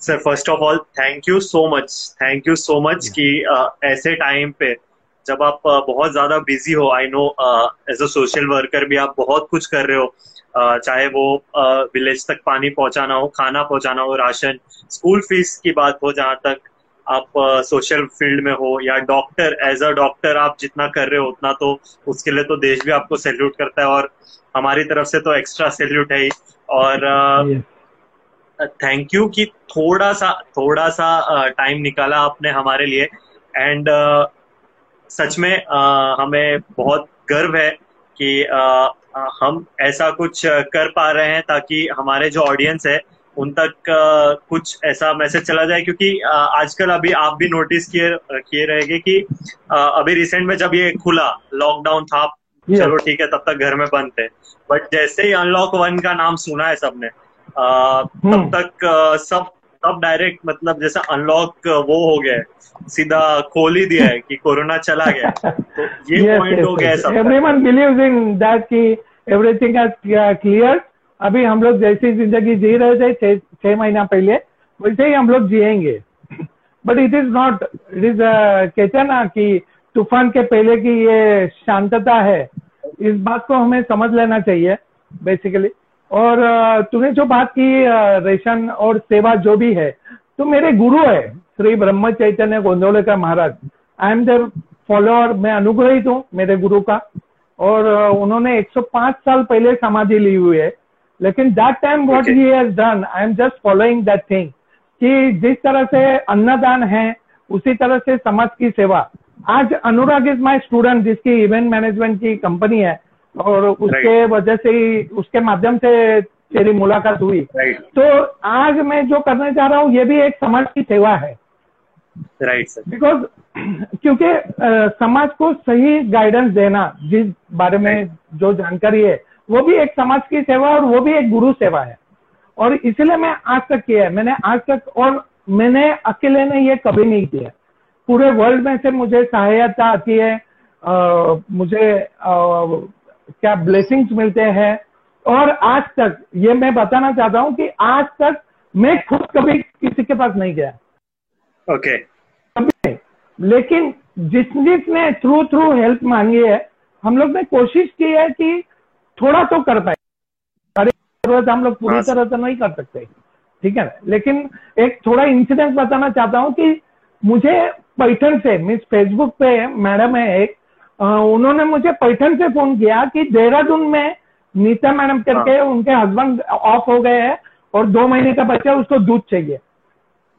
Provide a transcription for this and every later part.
Sir first of all thank you so much thank you so much कि uh, ऐसे time पे जब आप uh, बहुत ज़्यादा बिज़ी हो I know as a social worker भी आप बहुत कुछ कर रहे हो uh, चाहे वो विलेज uh, तक पानी पहुंचाना हो खाना पहुंचाना हो राशन स्कूल फ़ीस की बात हो जहाँ तक आप सोशल uh, फ़ील्ड में हो या डॉक्टर एज अ डॉक्टर आप जितना कर रहे हो उतना तो उसके लिए तो देश भी आपको सैल्यूट करता है और हमारी तरफ़ से तो एक्स्ट्रा सैल्यूट है ही। और uh, थैंक यू कि थोड़ा सा थोड़ा सा टाइम uh, निकाला आपने हमारे लिए। एंड uh, सच में uh, हमें बहुत गर्व है कि uh, हम ऐसा कुछ कर पा रहे हैं ताकि हमारे जो ऑडियंस है उन तक uh, कुछ ऐसा मैसेज चला जाए। क्योंकि uh, आजकल अभी आप भी नोटिस किए किए रहेंगे कि uh, अभी रिसेंट में जब ये खुला लॉकडाउन था चलो ठीक है तब तक घर में बंद थे। बट जैसे ही अनलॉक वन का नाम सुना है सबने तब हम्म। तक सब तब डायरेक्ट मतलब जैसा अनलॉक वो हो गया सीधा खोल ही दिया है कि कोरोना चला गया तो ये पॉइंट हो गया सब एवरीवन बिलीव्स इन दैट कि एवरीथिंग क्लियर अभी हम लोग जैसी ज़िंदगी जी रहे थे छह महीना पहले वैसे ही हम लोग जिएँगे। But it is not it is कहते ना कि तूफ़ान के पहले की ये शांतता है। इस बात को हमें समझ लेना चाहिए बेसिकली और तूने जो बात की रेशन और सेवा जो भी है तो मेरे गुरु है श्री ब्रह्म चैतन्य गोंदोलेकर महाराज। आई एम दर फॉलोअर मैं अनुग्रहित हूँ मेरे गुरु का। और उन्होंने 105 साल पहले समाधि ली हुई है लेकिन that time what he has done I am just following that thing कि जिस तरह से अन्नदान है उसी तरह से समाज की सेवा। आज अनुराग इज़ माई स्टूडेंट जिसकी इवेंट मैनेजमेंट की कंपनी है और उसके वजह से ही उसके माध्यम से तेरी मुलाकात हुई। तो आज मैं जो करने जा रहा हूँ ये भी एक समाज की सेवा है। राइट सर बिकॉज़ क्योंकि समाज को सही गाइडेंस देना जिस बारे में जो जानकारी है वो भी एक समाज की सेवा और वो भी एक गुरु सेवा है। और इसलिए मैं आज तक किया है। मैंने आज तक और मैंने अकेले ने ये कभी नहीं किया पूरे वर्ल्ड में से मुझे सहायता आती है। आ, मुझे आ, क्या ब्लेसिंग्स मिलते हैं। और आज तक ये मैं बताना चाहता हूँ कि आज तक मैं खुद कभी किसी के पास नहीं गया। Okay okay. कभी लेकिन जिस जिसने थ्रू थ्रू हेल्प मांगी है हम लोग ने कोशिश की है कि थोड़ा तो कर पाए। ज़रूरत हम लोग पूरी हाँ, तरह से नहीं कर सकते। ठीक है ना? लेकिन एक थोड़ा इंसिडेंट बताना चाहता हूँ कि मुझे पैठन से मीन्स फेसबुक पे मैडम है एक उन्होंने मुझे पैठन से फ़ोन किया कि देहरादून में नीता मैडम करके हाँ। उनके हस्बैंड ऑफ़ हो गए हैं और दो महीने का बच्चा उसको दूध चाहिए।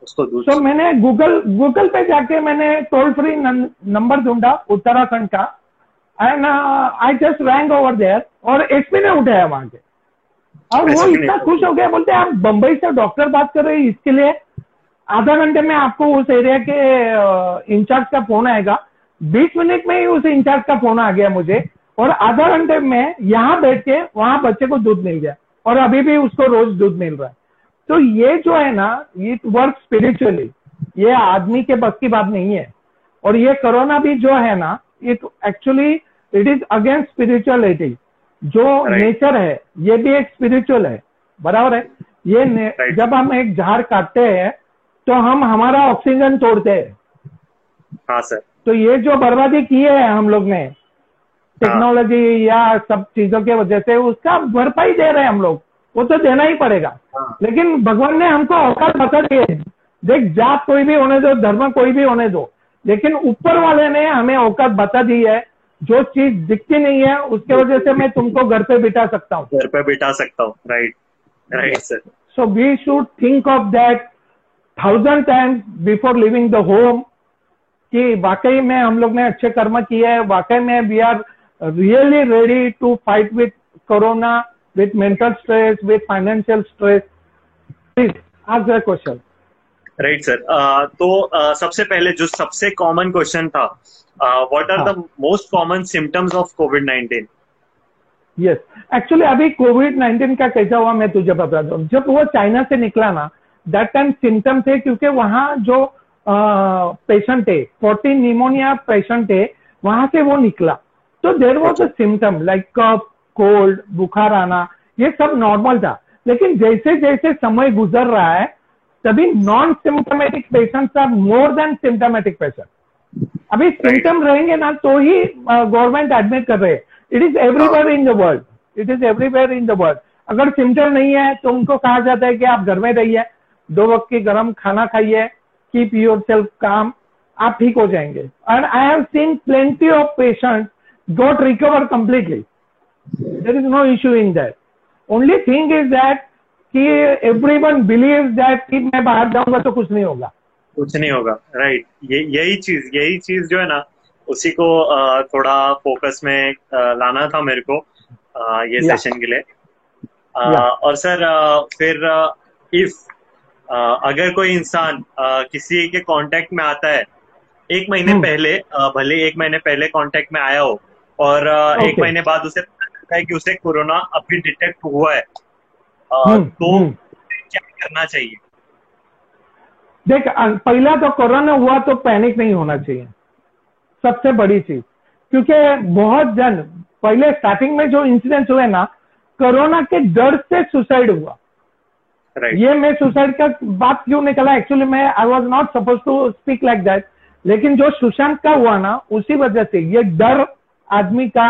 उसको दूध तो मैंने गूगल गूगल पे जाके मैंने टोल फ्री नंबर ढूंढा उत्तराखंड का। And I just rang over there और एसपी ने उठाया वहाँ के और वो इतना खुश हो गया बोलते आप बंबई से डॉक्टर बात कर रहे हैं इसके लिए आधा घंटे में आपको उस एरिया के इंचार्ज का फ़ोन आएगा। बीस मिनट में ही उस इंचार्ज का फ़ोन आ गया मुझे और आधा घंटे में यहाँ बैठ के वहाँ बच्चे को दूध मिल गया और अभी भी उसको रोज दूध मिल रहा है। तो ये जो है ना इट वर्क स्पिरिचुअली ये आदमी के बस की बात नहीं है। और ये कोरोना भी जो है ना it actually it is against spirituality जो नेचर है ये भी एक स्पिरिचुअल है। बराबर है? ये जब हम एक झाड़ काटते हैं तो हम हमारा ऑक्सीजन तोड़ते हैं। हाँ सर तो ये जो बर्बादी की है हम लोग ने टेक्नोलॉजी हाँ। या सब चीज़ों के वजह से उसका भरपाई दे रहे हैं हम लोग। वो तो देना ही पड़ेगा। हाँ। लेकिन भगवान ने हमको औकात बता दिए देख जात कोई भी होने दो धर्म कोई भी होने दो लेकिन ऊपर वाले ने हमें औकात बता दी है। जो चीज़ दिखती नहीं है उसके वजह से मैं तुमको घर पे बिठा सकता हूँ। घर पे बिठा सकता हूँ right right sir so we should think of that thousand times before leaving the home कि वाकई में हम लोग ने अच्छे कर्म किए हैं। वाकई में we are really ready to fight with corona with mental stress with financial stress please आज क्वेश्चन राइट सर तो uh, सबसे पहले जो सबसे कॉमन क्वेश्चन था what are the most common symptoms of COVID nineteen yes actually अभी COVID nineteen का कैसा हुआ मैं तुझे बता दू। जब वो चाइना से निकला ना दैट टाइम सिम्टम थे क्योंकि वहाँ जो पेशेंट है फोर्टीन निमोनिया पेशेंट है वहाँ से वो निकला। तो there was a symptom like cough cold बुखार आना ये सब नॉर्मल था। लेकिन जैसे जैसे समय गुजर रहा है तभी non symptomatic patients are more than symptomatic patient अभी सिम्टम रहेंगे ना तो ही गवर्नमेंट एडमिट कर रहे हैं। It is everywhere in the world it is everywhere in the world अगर सिम्टम नहीं है तो उनको कहा जाता है कि आप घर में रहिए। दो वक्त की गर्म खाना खाइए। कीप योर सेल्फ काम आप ठीक हो जाएँगे। And I have seen plenty of patient got recover completely there is no issue in that only thing is that कि एवरी वन बिलीव दैट कि मैं बाहर जाऊँगा तो कुछ नहीं होगा। कुछ नहीं होगा। राइट ये यही चीज़ यही चीज़ जो है ना उसी को थोड़ा फोकस में लाना था मेरे को ये सेशन के लिए। और सर फिर इफ़ अगर कोई इंसान किसी के कांटेक्ट में आता है एक महीने hmm. पहले भले एक महीने पहले कांटेक्ट में आया हो और okay. एक महीने बाद उसे पता चलता है कि उसे कोरोना अभी डिटेक्ट हुआ है hmm. तो. क्या करना चाहिए देख पहला तो कोरोना हुआ तो पैनिक नहीं होना चाहिए सबसे बड़ी चीज़ क्योंकि बहुत जन पहले स्टार्टिंग में जो इंसिडेंट हुए ना कोरोना के डर से सुसाइड हुआ right. ये मैं सुसाइड का बात क्यों निकला एक्चुअली मैं I was not suppose to speak like that लेकिन जो सुशांत का हुआ ना उसी वजह से ये डर आदमी का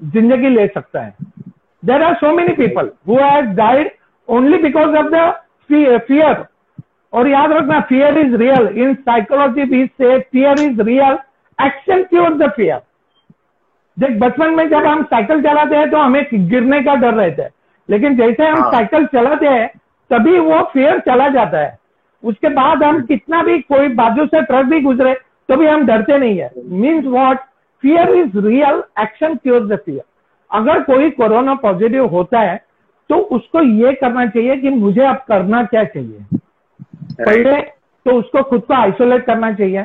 ज़िंदगी ले सकता है। There are so many people who has died only because of the fear और याद रखना fear is real in psychology भी से fear is real action cure the fear देख बचपन में जब हम साइकिल चलाते हैं तो हमें गिरने का डर रहता है। लेकिन जैसे हम हाँ। साइकिल चलाते हैं तभी वो फियर चला जाता है। उसके बाद हम कितना भी कोई बाजू से ट्रक भी गुजरे तो भी हम डरते नहीं है। Means what fear is real action cure the fear अगर कोई कोरोना पॉजिटिव होता है तो उसको ये करना चाहिए कि मुझे अब करना क्या चाहिए? पहले तो उसको खुद को आइसोलेट करना चाहिए।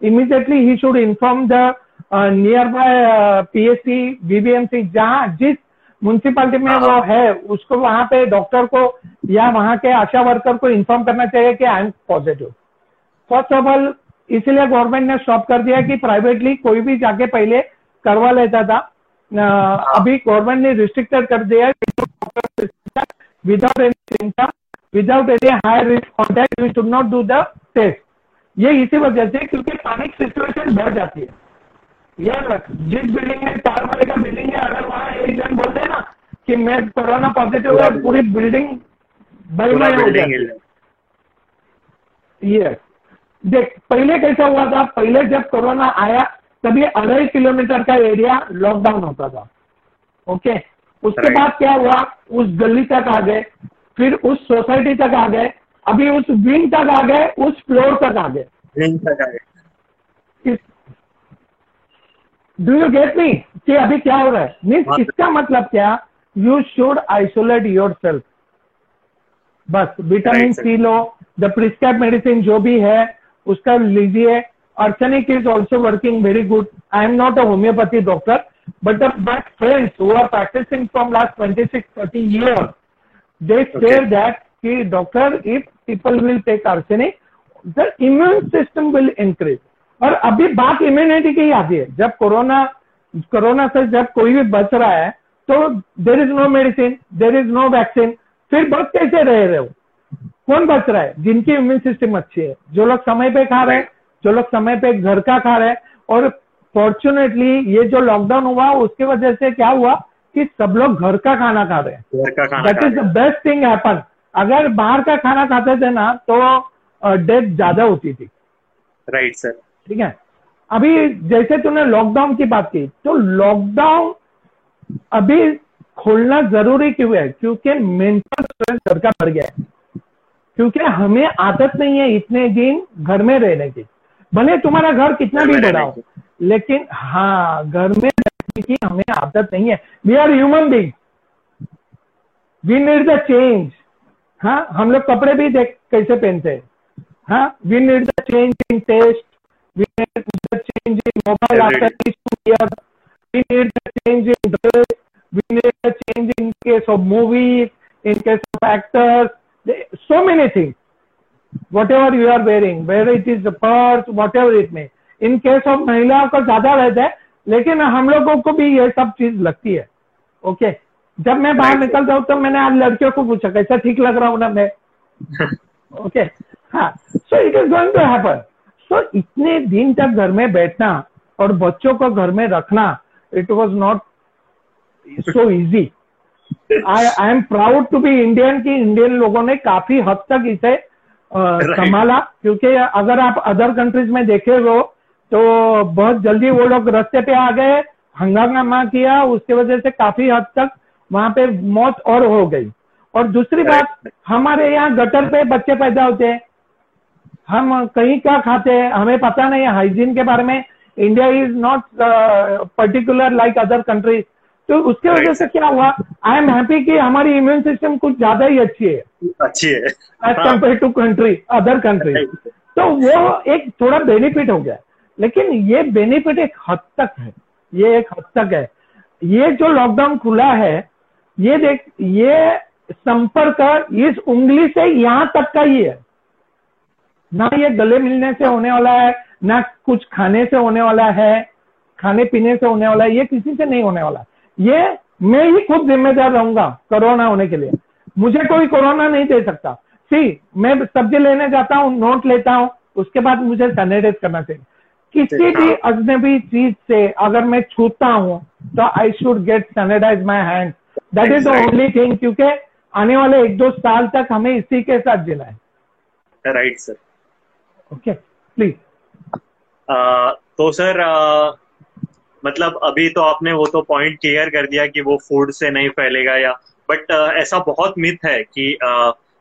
Immediately he should inform the nearby PSC BBMC जहाँ जिस म्यूनसिपालिटी में वो हाँ। उसको वहाँ पे डॉक्टर को या वहाँ के आशा वर्कर को इन्फॉर्म करना चाहिए कि I am positive first of all इसलिए गवर्नमेंट ने स्टॉप कर दिया कि प्राइवेटली कोई भी जाके पहले करवा लेता था। अभी गवर्नमेंट ने रिस्ट्रिक्टेड कर दिया without any symptom without any high risk contact you should not do the test ये इसी वजह से क्योंकि पैनिक सिचुएशन बढ़ जाती है याद रख जिस बिल्डिंग में चार वाले का बिल्डिंग है अगर वहाँ एक जन बोलते ना कि मैं कोरोना पॉजिटिव है पूरी बिल्डिंग बलमय हो जाती ये देख पहले कैसा हुआ था? पहले जब कोरोना आया तभी अढ़ाई किलोमीटर का एरिया लॉकडाउन होता था। ओके उसके बाद क्या हुआ? उस गली तक आ गए फिर उस सोसाइटी तक आ गए अभी उस विंग तक आ गए उस फ्लोर तक आ गए। विंग तक आ गए। डू यू गेट मी कि अभी क्या हो रहा है? मीन्स हाँ। इसका मतलब क्या? You should isolate yourself बस विटामिन सी लो द प्रिस्क्राइब मेडिसिन जो भी है उसका लीजिए। Arsenic is also working very good I am not a homeopathy doctor but my friends who are practicing from last twenty six thirty year they share that की doctor if people will take arsenic the immune system will increase और अभी बात immunity की ही आती है। जब corona corona से जब कोई भी बच रहा है तो there is no medicine there is no vaccine फिर बच कैसे रह रहे हो? कौन बच रहा है? जिनकी इम्यून सिस्टम अच्छी है। जो लोग समय पे खा रहे हैं जो लोग समय पे घर का खा रहे हैं और फॉर्चुनेटली ये जो लॉकडाउन हुआ उसकी वजह से क्या हुआ कि सब लोग घर का खाना खा रहे हैं। That is the best thing happen अगर बाहर का खाना खाते थे ना तो डेथ ज़्यादा होती थी। राइट right, सर ठीक है? अभी जैसे तूने लॉकडाउन की बात की तो लॉकडाउन अभी खोलना ज़रूरी क्यों है? क्योंकि मेंटल स्ट्रेस घर का बढ़ गया है। क्योंकि हमें आदत नहीं है इतने दिन घर में रहने की। भले तुम्हारा घर कितना भी बड़ा हो लेकिन हाँ घर में रहने की हमें आदत नहीं है। We are human being we need the change हाँ हम लोग कपड़े भी देख कैसे पहनते हैं? हाँ we need the change in taste We need the change in mobile these two years. We need the change in dress. We need the change in case of movies, in case of actors. So many things. Whatever you are wearing, whether it is the purse, whatever it may. In case of महिलाओं का ज़्यादा रहता है लेकिन हम लोगों को भी ये सब चीज़ लगती है ओके जब मैं बाहर निकल जाऊँ तो मैंने आज लड़कियों को पूछा कैसा ठीक लग रहा हूँ ना मैं ओके हाँ so it is going to happen so इतने दिन तक घर में बैठना और बच्चों को घर में रखना it was not so easy I I am proud to be Indian की इंडियन लोगों ने काफ़ी हद तक इसे संभाला right. क्योंकि अगर आप अदर कंट्रीज़ में देखे हो तो बहुत जल्दी वो लोग रस्ते पे आ गए हंगामा किया उसकी वजह से काफ़ी हद तक वहाँ पे मौत और हो गई और दूसरी right. बात हमारे यहाँ गटर पे बच्चे पैदा होते हैं हम कहीं क्या खाते हैं हमें पता नहीं है हाइजीन के बारे में। India is not particular like other country तो उसके वजह से क्या हुआ आई एम हैप्पी कि हमारी इम्यून सिस्टम कुछ ज़्यादा ही अच्छी है। अच्छी है। As compare to country other country तो वो एक थोड़ा बेनिफिट हो गया। लेकिन ये बेनिफिट एक हद तक है। ये एक हद तक है। ये जो लॉकडाउन खुला है ये देख ये संपर्क इस उंगली से यहाँ तक का ही है। ना ये गले मिलने से होने वाला है ना कुछ खाने से होने वाला है खाने पीने से होने वाला है ये किसी से नहीं होने वाला। ये मैं ही खुद जिम्मेदार रहूँगा कोरोना होने के लिए। मुझे कोई कोरोना नहीं दे सकता। सी मैं सब्ज़ी लेने जाता हूँ नोट लेता हूँ उसके बाद मुझे सैनिटाइज करना चाहिए। किसी भी अजनबी चीज़ से अगर मैं छूता हूँ तो I should get sanitize my hand that is the only thing क्योंकि आने वाले एक दो साल तक हमें इसी के साथ जिला है। राइट सर ओके प्लीज़ तो सर uh, मतलब अभी तो आपने वो तो पॉइंट क्लियर कर दिया कि वो फ़ूड से नहीं फैलेगा या बट uh, ऐसा बहुत मिथ है कि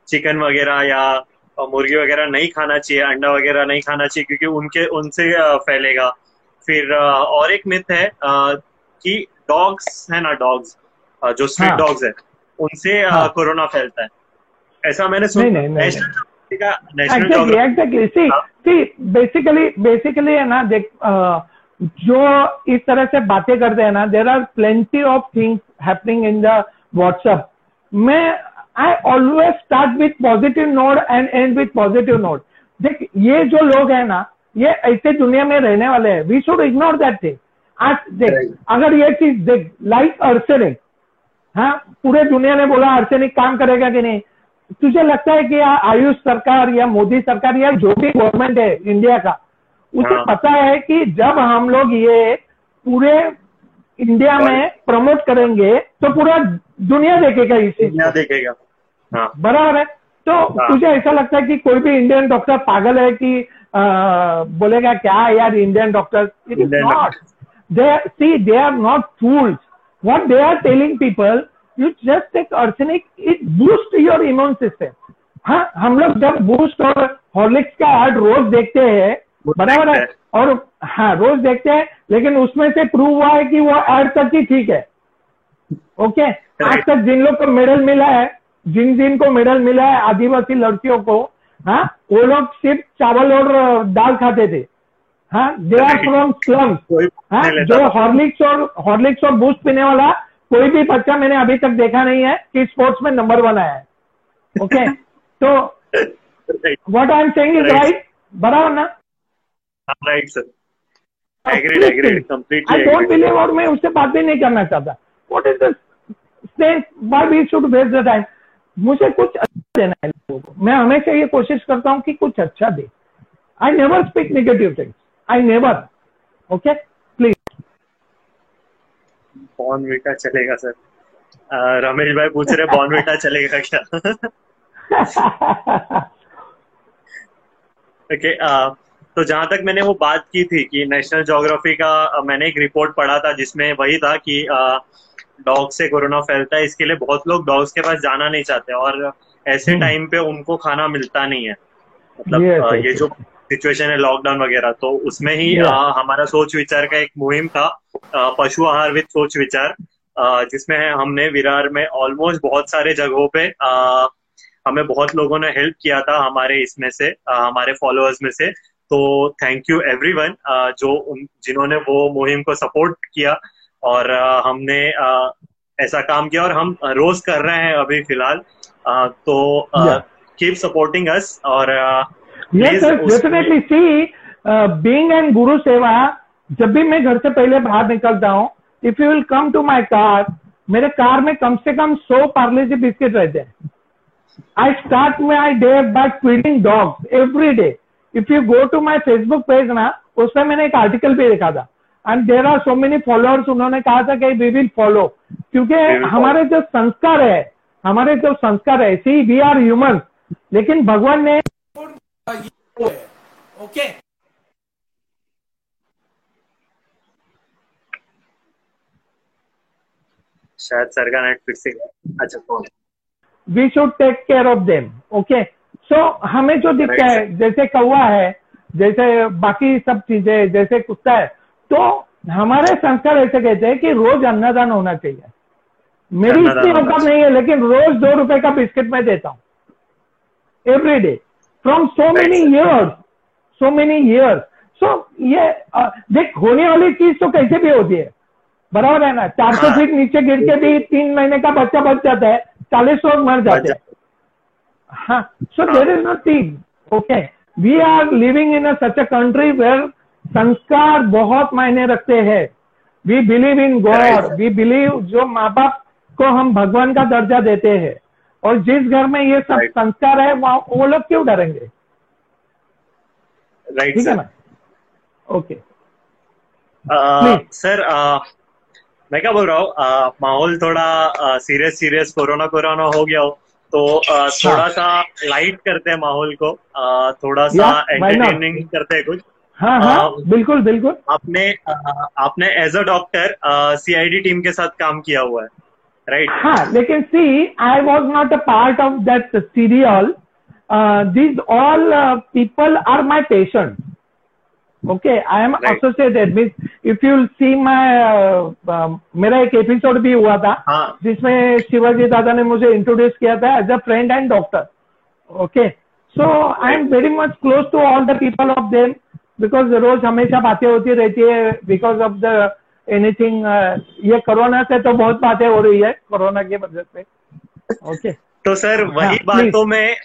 चिकन uh, वगैरह या मुर्गी वगैरह नहीं खाना चाहिए अंडा वगैरह नहीं खाना चाहिए क्योंकि उनके उनसे फैलेगा। फिर और एक मिथ है कि डॉग्स है ना डॉग्स जो स्ट्रीट हाँ. डॉग्स है उनसे हाँ. कोरोना फैलता है। ऐसा मैंने सुना। बेसिकली बेसिकली है ना देख जो इस तरह से बातें करते हैं ना there are plenty of things happening in the WhatsApp मैं I always start with positive note and end with positive note देख ये जो लोग है ना ये ऐसे दुनिया में रहने वाले हैं we should ignore that thing आज देख अगर ये चीज़ देख लाइक अर्सेनिक हाँ पूरे दुनिया ने बोला अर्सेनिक काम करेगा कि नहीं? तुझे लगता है कि आयुष सरकार या मोदी सरकार या जो भी गवर्नमेंट है इंडिया का उसे हाँ। पता है कि जब हम लोग ये पूरे इंडिया में प्रमोट करेंगे तो पूरा दुनिया देखेगा इसे दुनिया देखेगा। हाँ। बराबर है? तो हाँ। तुझे ऐसा लगता है कि कोई भी इंडियन डॉक्टर पागल है कि आ, बोलेगा क्या यार Indian doctor it is not they see they are not fools what they are telling people, you just take arsenic, it boosts your immune system. हाँ हम लोग जब बूस्ट और हॉर्लिक्स का एड रोज देखते हैं बराबर है? और हाँ रोज देखते हैं लेकिन उसमें से प्रूव हुआ है कि वो एड तक ही ठीक है। ओके आज तक जिन लोग को मेडल मिला है जिन जिन को मेडल मिला है आदिवासी लड़कियों को हाँ वो लोग सिर्फ़ चावल और दाल खाते थे। हाँ दे आर फ्रॉम स्लम हाँ जो हॉर्लिक्स और हॉर्लिक्स और बूस्ट पीने वाला कोई भी बच्चा मैंने अभी तक देखा नहीं है कि स्पोर्ट्स में नंबर वन आया है। ओके तो what I am saying is right बराबर ना? Right sir I don't believe और मैं उससे बात भी नहीं करना चाहता। What is this why we should waste the time मुझे कुछ अच्छा देना है लोगों को। मैं हमेशा ये कोशिश करता हूँ कि कुछ अच्छा दे। I never speak negative things I never. Okay, please. Bournvita चलेगा सर रमेश भाई पूछ रहे बॉर्नविटा चलेगा क्या? ओके okay, तो जहाँ तक मैंने वो बात की थी कि नेशनल ज्योग्राफी का मैंने एक रिपोर्ट पढ़ा था जिसमें वही था कि डॉग से कोरोना फैलता है इसके लिए बहुत लोग डॉग्स के पास जाना नहीं चाहते और ऐसे टाइम हम्म। पे उनको खाना मिलता नहीं है। मतलब ये, ये जो सिचुएशन है लॉकडाउन वगैरह तो उसमें ही आ, हमारा सोच विचार का एक मुहिम था पशु आहार विद सोच विचार जिसमें हमने विरार में ऑलमोस्ट बहुत सारे जगहों पे आ, हमें बहुत लोगों ने हेल्प किया था हमारे इसमें से आ, हमारे फॉलोअर्स में से। तो थैंक यू एवरीवन जो जिन्होंने वो मुहिम को सपोर्ट किया और आ, हमने आ, ऐसा काम किया और हम रोज कर रहे हैं अभी फ़िलहाल। तो कीप सपोर्टिंग अस और yes sir. definitely. See uh, being and guru seva जब भी मैं घर से पहले बाहर निकलता हूँ if you will come to my car मेरे कार में कम से कम सौ पार्ले जी बिस्किट रहते हैं। I start my day by feeding dogs every day. If you go to my Facebook page ना उसमें मैंने एक आर्टिकल भी देखा था। And there are so many followers उन्होंने कहा था कि वी विल फॉलो क्योंकि हमारे जो संस्कार है हमारे जो संस्कार है सी वी आर ह्यूमन लेकिन भगवान ने ओके शायद सर का नेट फिर से अच्छा we should take care of them okay so हमें जो दिखता है जैसे कौवा है जैसे बाकी सब चीज़ें जैसे कुत्ता है तो हमारे संस्कार ऐसे कहते हैं कि रोज अन्नदान होना चाहिए। मेरी इतनी औकात नहीं है लेकिन रोज दो रुपए का बिस्किट मैं देता हूँ। Every day from so many years so many years so ये देख होने वाली चीज़ तो कैसे भी होती है। बराबर है ना? चार सौ हाँ। फीट नीचे गिर के भी तीन महीने का बच्चा बच जाता है चालीस लोग मर जाते हैं। हाँ so there is nothing okay? We are living in a such a country where संस्कार बहुत मायने रखते हैं। We believe in God we believe जो माँ बाप को हम भगवान का दर्जा देते हैं। और जिस घर में ये सब Right. संस्कार है वहाँ वो लोग क्यों डरेंगे? राइट ठीक है सर ना? ओके सर मैं क्या बोल रहा हूँ? माहौल थोड़ा सीरियस सीरियस कोरोना कोरोना हो गया हो तो अ, थोड़ा सा लाइट करते हैं माहौल को। अ, थोड़ा सा एंटरटेनिंग करते हैं कुछ। हाँ हाँ हाँ। बिल्कुल बिल्कुल। आपने आपने as a doctor CID team के साथ काम किया हुआ है। राइट हाँ लेकिन see I was not a part of that serial these all people are my patient okay I am Right. Associated means if you see my मेरा एक एपिसोड भी हुआ था हाँ। जिसमें शिवाजी दादा ने मुझे इंट्रोड्यूस किया था as a friend and doctor okay so I am very much close to all the people of them because रोज हमेशा बातें होती रहती है बिकॉज़ ऑफ़ द एनीथिंग ये कोरोना से तो बहुत बातें हो रही है कोरोना की वजह से। ओके तो सर वही हाँ, बातों में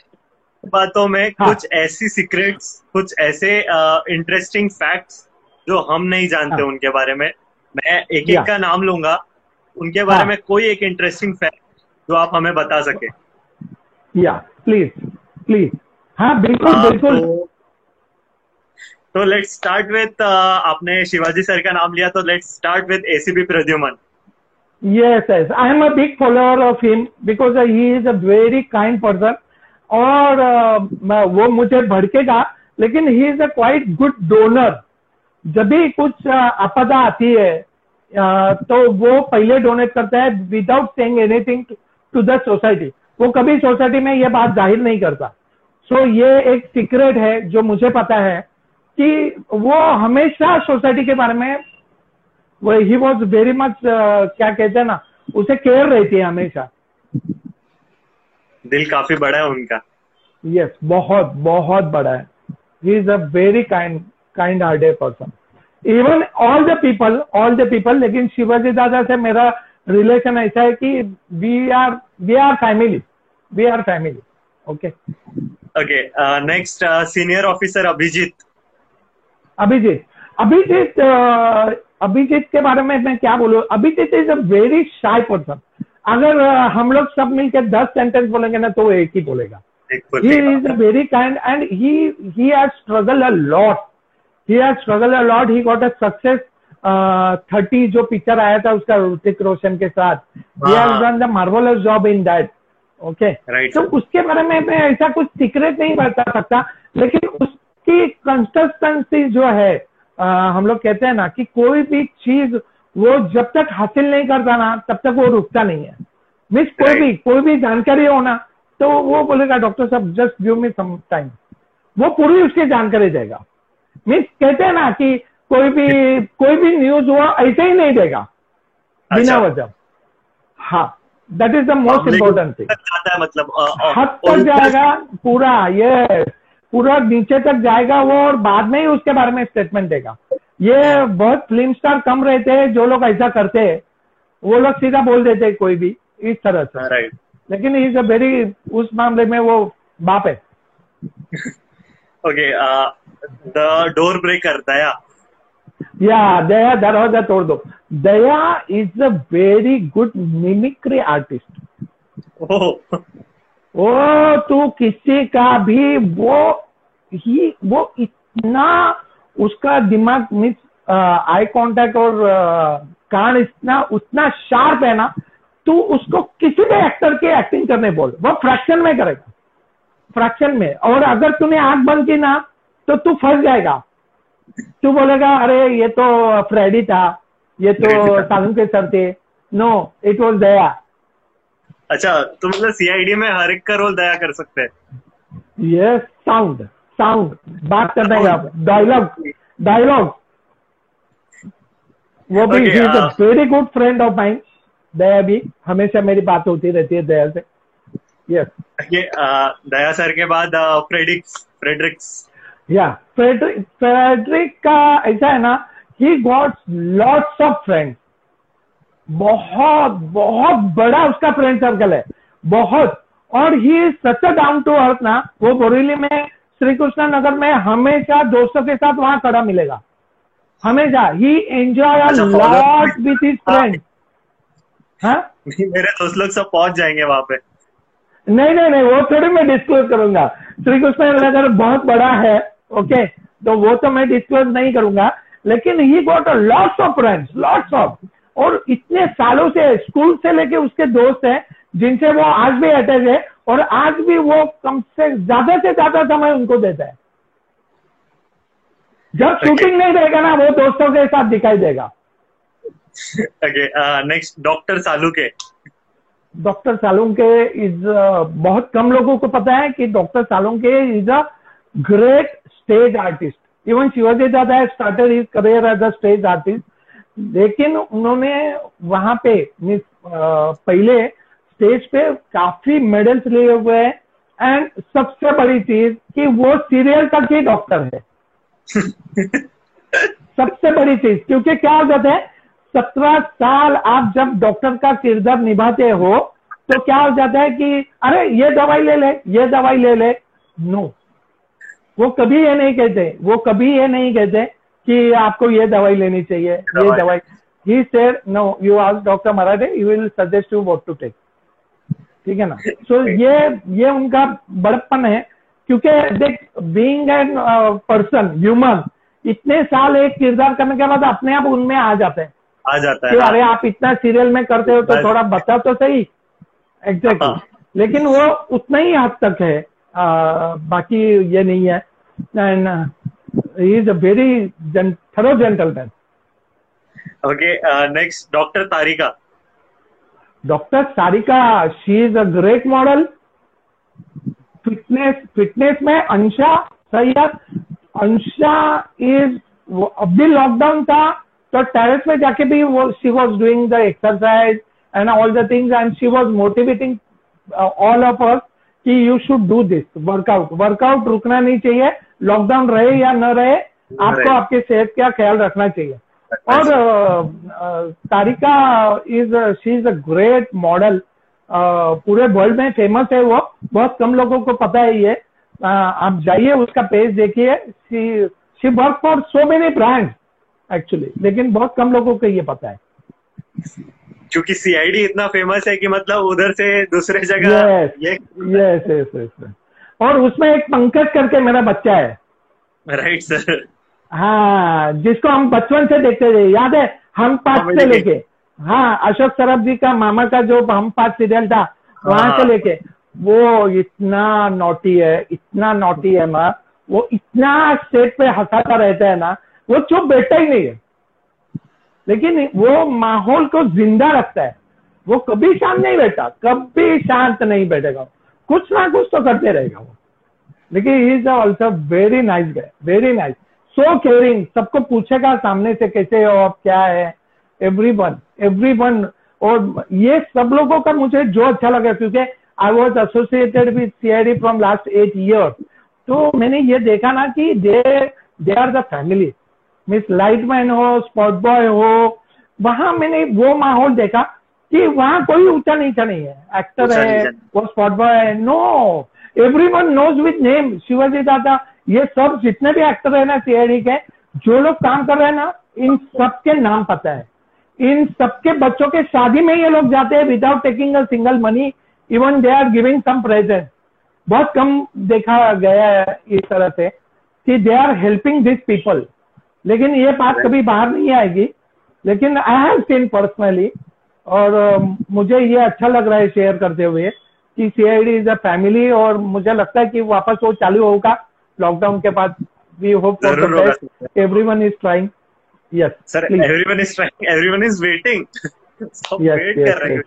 बातों में हाँ। कुछ ऐसी सीक्रेट्स कुछ ऐसे इंटरेस्टिंग uh, फैक्ट्स जो हम नहीं जानते हाँ। उनके बारे में। मैं एक एक का नाम लूँगा। उनके बारे हाँ। में कोई एक इंटरेस्टिंग फैक्ट जो आप हमें बता सके। या प्लीज़ प्लीज़ हाँ बिल्कुल हाँ, बिल्कुल। तो, तो लेट्स स्टार्ट विथ आपने शिवाजी सर का नाम लिया तो let's start with ACB Pradyuman yes. I am a big follower of him because uh, he is a very kind person. और uh, वो मुझे भड़केगा लेकिन he is a quite good donor जब भी कुछ uh, आपदा आती है uh, तो वो पहले डोनेट करता है without saying anything to the society वो कभी सोसाइटी में ये बात ज़ाहिर नहीं करता। सो so, ये एक सीक्रेट है जो मुझे पता है। कि वो हमेशा सोसाइटी के बारे में वो ही वॉज़ वेरी मच क्या कहते हैं ना उसे केयर रहती है हमेशा। दिल काफ़ी बड़ा है उनका। यस yes, बहुत बहुत बड़ा है। He is a very kind kind hearted person even all the people all the people लेकिन शिवाजी दादा से मेरा रिलेशन ऐसा है कि we are we are family we are family okay okay next senior officer Abhijeet Abhijeet Abhijeet Abhijeet के बारे में मैं क्या बोलूँ? Abhijeet is a very shy person अगर हम लोग सब मिलकर दस सेंटेंस बोलेंगे ना तो एक ही बोलेगा। he बोलिएगा। is a very kind and he he has struggled a lot. He has struggled a lot. He got a success thirty जो पिक्चर आया था उसका ऋतिक रोशन के साथ। हाँ। done the marvelous job in that. Okay? Right, तो उसके बारे में मैं ऐसा कुछ सीक्रेट नहीं बता सकता लेकिन उसकी कंसिस्टेंसी जो है अ, हम लोग कहते हैं ना कि कोई भी चीज़ वो जब तक हासिल नहीं करता ना तब तक वो रुकता नहीं है। मीन्स कोई भी कोई भी जानकारी हो ना तो वो बोलेगा डॉक्टर साहब just give me some time वो पूरी उसकी जानकारी देगा। मीन्स कहते हैं ना कि कोई भी कोई भी न्यूज़ वो ऐसे ही नहीं देगा। बिना अच्छा। वजह। हाँ that is the most important thing मतलब हद तक जाएगा पूरा ये पूरा नीचे तक जाएगा वो और बाद में ही उसके बारे में स्टेटमेंट देगा। ये बहुत फ़िल्म स्टार कम रहते हैं जो लोग ऐसा करते हैं वो लोग सीधा बोल देते हैं कोई भी इस तरह से। राइट लेकिन इज़ अ वेरी उस मामले में वो बाप है। Okay the door breaker Daya. या दया दरवाज़ा तोड़ दो। Daya is a very good mimicry artist ओ तू किसी का भी वो ही वो इतना उसका दिमाग मिस आई कांटेक्ट और कान इतना उतना शार्प है ना तू उसको किसी भी एक्टर के एक्टिंग करने बोल वो फ्रैक्शन में करेगा फ्रैक्शन में। और अगर तूने आँख बंद की ना तो तू फंस जाएगा। तू बोलेगा अरे ये तो फ्रेडी था ये तो सालम के सर थे। नो इट वॉज़ दया अच्छा तो मतलब सीआईडी में हर एक का रोल दया कर सकते हैं। ये साउंड साउंड बात करना है आप डायलॉग डायलॉग वो भी is very good friend of mine Daya भी हमेशा मेरी बात होती रहती है दया से। यस ये दया सर के बाद फ्रेडिक्स फ्रेडरिक्स या फ्रेडरिक फ्रेडरिक का ऐसा है ना he got lots of friends बहुत बहुत बड़ा उसका फ्रेंड सर्कल है। बहुत। और he is such down to earth ना वो बोरेली में श्री कृष्ण नगर में हमेशा दोस्तों के साथ वहाँ खड़ा मिलेगा। हमेशा। He enjoy lot with his friend हाँ। मेरे दोस्त लोग सब पहुँच जाएँगे वहाँ पे। नहीं नहीं नहीं वो थोड़ी मैं डिस्क्लोज करूँगा। श्री कृष्ण नगर बहुत बड़ा है ओके तो वो तो मैं डिस्क्लोज नहीं करूँगा। लेकिन he got a lots of friends lots of और इतने सालों से स्कूल से लेके उसके दोस्त हैं जिनसे वो आज भी अटैच है और आज भी वो कम से ज़्यादा से ज़्यादा समय उनको देता है। जब शूटिंग नहीं रहेगा ना वो दोस्तों के साथ दिखाई देगा। ओके नेक्स्ट डॉक्टर सालू के डॉक्टर सालुंके इज़ बहुत कम लोगों को पता है कि doctor Salunke is a great stage artist even Shivaji Dada started his career as a stage artist लेकिन उन्होंने वहाँ पे मीन्स पहले स्टेज पे काफ़ी मेडल्स लिए हुए हैं। एंड सबसे बड़ी चीज़ कि वो सीरियल तक ही डॉक्टर है। सबसे बड़ी चीज़ क्योंकि क्या हो जाता है सत्रह साल आप जब डॉक्टर का किरदार निभाते हो तो क्या हो जाता है कि अरे ये दवाई ले ले ये दवाई ले ले। नो वो कभी ये नहीं कहते वो कभी ये नहीं कहते। कि आपको ये दवाई लेनी चाहिए ये दवाई। He said no you ask doctor Marathe you will suggest you what to take ठीक है ना? सो so, ये ये उनका बड़प्पन है क्योंकि देख बीइंग एन पर्सन ह्यूमन इतने साल एक किरदार करने के बाद अपने आप उनमें आ जाते हैं। आ जाता कि है अरे आप इतना सीरियल में करते हो तो थोड़ा बता तो सही। एग्जैक्ट हाँ। लेकिन वो उतना ही हद तक है। आ, बाकी ये नहीं है। And he is a very thorough gentleman okay next doctor Tarika doctor Sarika she is a great model fitness fitness में अंशा सही है अंशा इज़ अभी लॉकडाउन था तो टेरेस में जाके भी वो she was doing the exercise and all the things and she was motivating all of us कि you should do this workout workout रुकना नहीं चाहिए लॉकडाउन रहे या न रहे आपको। आपके सेहत का ख्याल रखना चाहिए। और uh, Tarika is she is a great model. पूरे वर्ल्ड में फ़ेमस है वो। बहुत कम लोगों को पता है ये। आप जाइए उसका पेज देखिए। She she work for so many brand actually लेकिन बहुत कम लोगों को ये पता है। क्योंकि सीआईडी इतना फ़ेमस है कि मतलब उधर से दूसरे जगह यस यस यस और उसमें एक पंकज करके मेरा बच्चा है। राइट सर हाँ जिसको हम बचपन से देखते थे। याद है हम पाँच हाँ, से लेके। हाँ अशोक सरफ जी का मामा का जो हम पाँच सीरियल था वहाँ हाँ। से लेके। वो इतना नोटी है इतना नोटी है माँ। वो इतना स्टेट पे हंसाता रहता है ना वो चुप बैठा ही नहीं है। लेकिन वो माहौल को ज़िंदा रखता है। वो कभी शांत नहीं बैठा कभी शांत नहीं बैठेगा। कुछ ना कुछ तो करते रहेगा वो। लेकिन is also very nice guy very nice so caring सबको पूछेगा सामने से कैसे हो, आप क्या है? एवरी वन एवरी वन और ये सब लोगों का मुझे जो अच्छा लगा, क्योंकि I was associated with CID from last eight year तो मैंने ये देखा ना कि they they are the family miss lightman हो स्पॉट बॉय हो, वहाँ मैंने वो माहौल देखा। कि वहाँ कोई ऊँचा नीचा नहीं है। एक्टर है वो स्पॉट बॉय है no everyone knows with name Shivaji Dada ये सब जितने भी एक्टर है ना सीआईडी के जो लोग काम कर रहे हैं ना इन सबके नाम पता है। इन सबके बच्चों के शादी में ये लोग जाते हैं without taking a single money even they are giving some present बहुत कम देखा गया है इस तरह से कि they are helping this people लेकिन ये बात कभी बाहर नहीं आएगी। लेकिन आई हैव सीन पर्सनली और मुझे ये अच्छा लग रहा है शेयर करते हुए कि सीआईडी इज़ अ फैमिली और मुझे लगता है कि वापस वो चालू होगा। लॉकडाउन के बाद we hope for the best everyone is trying yes sir everyone is trying everyone is waiting सब वेट कर रहे हैं।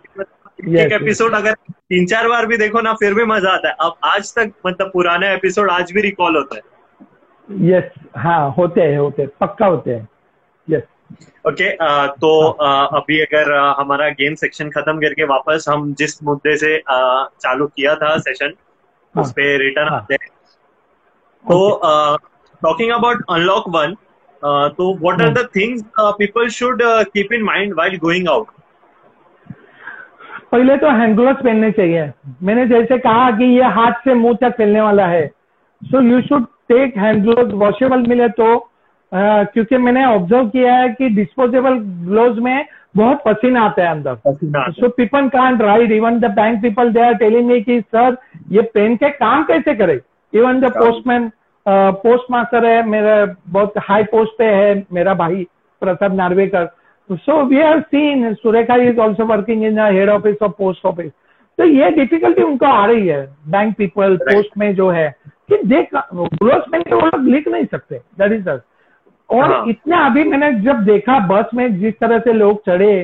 एक एपिसोड अगर तीन चार बार भी देखो ना फिर भी मज़ा आता है। अब आज तक मतलब पुराने एपिसोड आज भी रिकॉल होता है। यस हाँ होते हैं होते हैं। पक्का होते हैं। यस ओके uh, तो uh, अभी अगर uh, हमारा गेम सेक्शन खत्म करके वापस हम जिस मुद्दे से uh, चालू किया था सेशन हाँ, उस पे रिटर्न हाँ। आते हैं। तो टॉकिंग अबाउट अनलॉक वन तो what are. The things people should keep in mind while going out पहले तो हैंड ग्लोव्स पहनने चाहिए। मैंने जैसे कहा कि ये हाथ से मुँह तक फैलने वाला है। So you should take hand gloves washable मिले तो क्योंकि मैंने ऑब्ज़र्व किया है कि डिस्पोजेबल ग्लोव में बहुत पसीना आता है अंदर। So people can't ride even the bank people they are telling me कि सर ये पेन के काम कैसे करे? Even the postman post master है मेरा बहुत हाई पोस्ट पे है मेरा भाई Prasad Narvekar. So we have seen Surekha is also working in head office of post office तो ये डिफिकल्टी उनको आ रही है बैंक पीपल पोस्ट में जो है कि देख पहन के वो लोग लिख नहीं सकते। दैट इज़ और हाँ। इतना अभी मैंने जब देखा बस में जिस तरह से लोग चढ़े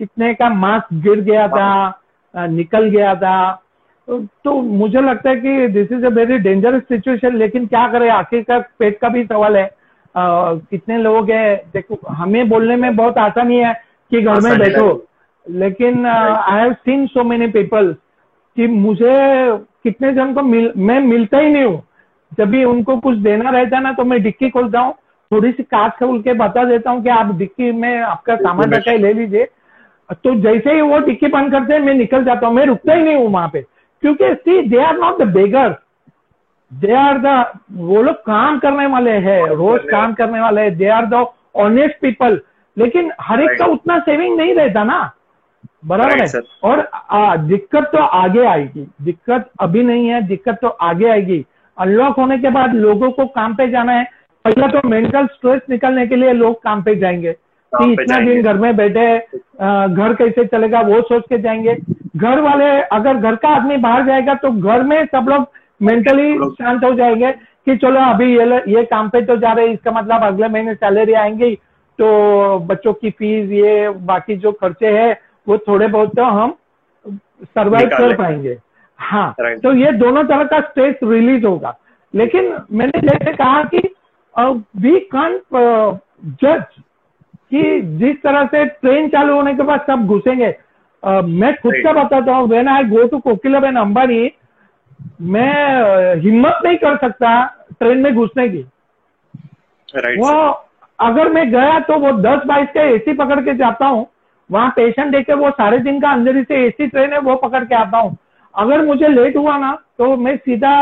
कितने का मास्क गिर गया था अ, निकल गया था तो, तो मुझे लगता है कि this is a very dangerous situation लेकिन क्या करें आखिरकार पेट का भी सवाल है। अ, कितने लोग हैं? देखो हमें बोलने में बहुत आसानी है कि घर में बैठो लेकिन I have seen so many people कि मुझे कितने जन को मिल मैं मिलता ही नहीं हूँ। जब भी उनको कुछ देना रहता है ना तो मैं डिक्की खोलता हूँ। थोड़ी सी कांच खोल के बता देता हूँ कि आप डिक्की में आपका सामान रखा ले लीजिए। तो जैसे ही वो डिक्की बंद करते हैं मैं निकल जाता हूँ मैं रुकता ही नहीं हूँ वहाँ पे। क्योंकि see they are not the beggar they are the वो लोग काम करने वाले हैं रोज काम करने वाले हैं। They are the honest people लेकिन हर एक का उतना सेविंग नहीं रहता ना। बराबर है? और आ, दिक्कत तो आगे आएगी। दिक्कत अभी नहीं है दिक्कत तो आगे आएगी। अनलॉक होने के बाद लोगों को काम पे जाना है। पहला तो मेंटल स्ट्रेस निकलने के लिए लोग काम पे जाएँगे। कि इतना दिन घर में बैठे घर कैसे चलेगा वो सोच के जाएँगे। घर वाले अगर घर का आदमी बाहर जाएगा तो घर में सब लोग मेंटली शांत हो जाएँगे कि चलो अभी ये ये काम पे तो जा रहे हैं इसका मतलब अगले महीने सैलरी आएँगी तो बच्चों की फ़ीस ये बाकी जो खर्चे हैं वो थोड़े बहुत तो हम सर्वाइव कर पाएँगे। हाँ तो ये दोनों तरह का स्ट्रेस रिलीज़ होगा। लेकिन मैंने जैसे कहा कि वी कांट जज कि जिस तरह से ट्रेन चालू होने के बाद सब घुसेंगे। अ, मैं खुद का बताता हूँ when I go to Kokilaben Ambani मैं हिम्मत नहीं कर सकता ट्रेन में घुसने की। राइट वो अगर मैं गया तो वो दस बाईस का एसी पकड़ के जाता हूँ। वहाँ पेशेंट देखे वो साढ़े दिन का अंदर से एसी ट्रेन है वो पकड़ के आता हूँ। अगर मुझे लेट हुआ ना तो मैं सीधा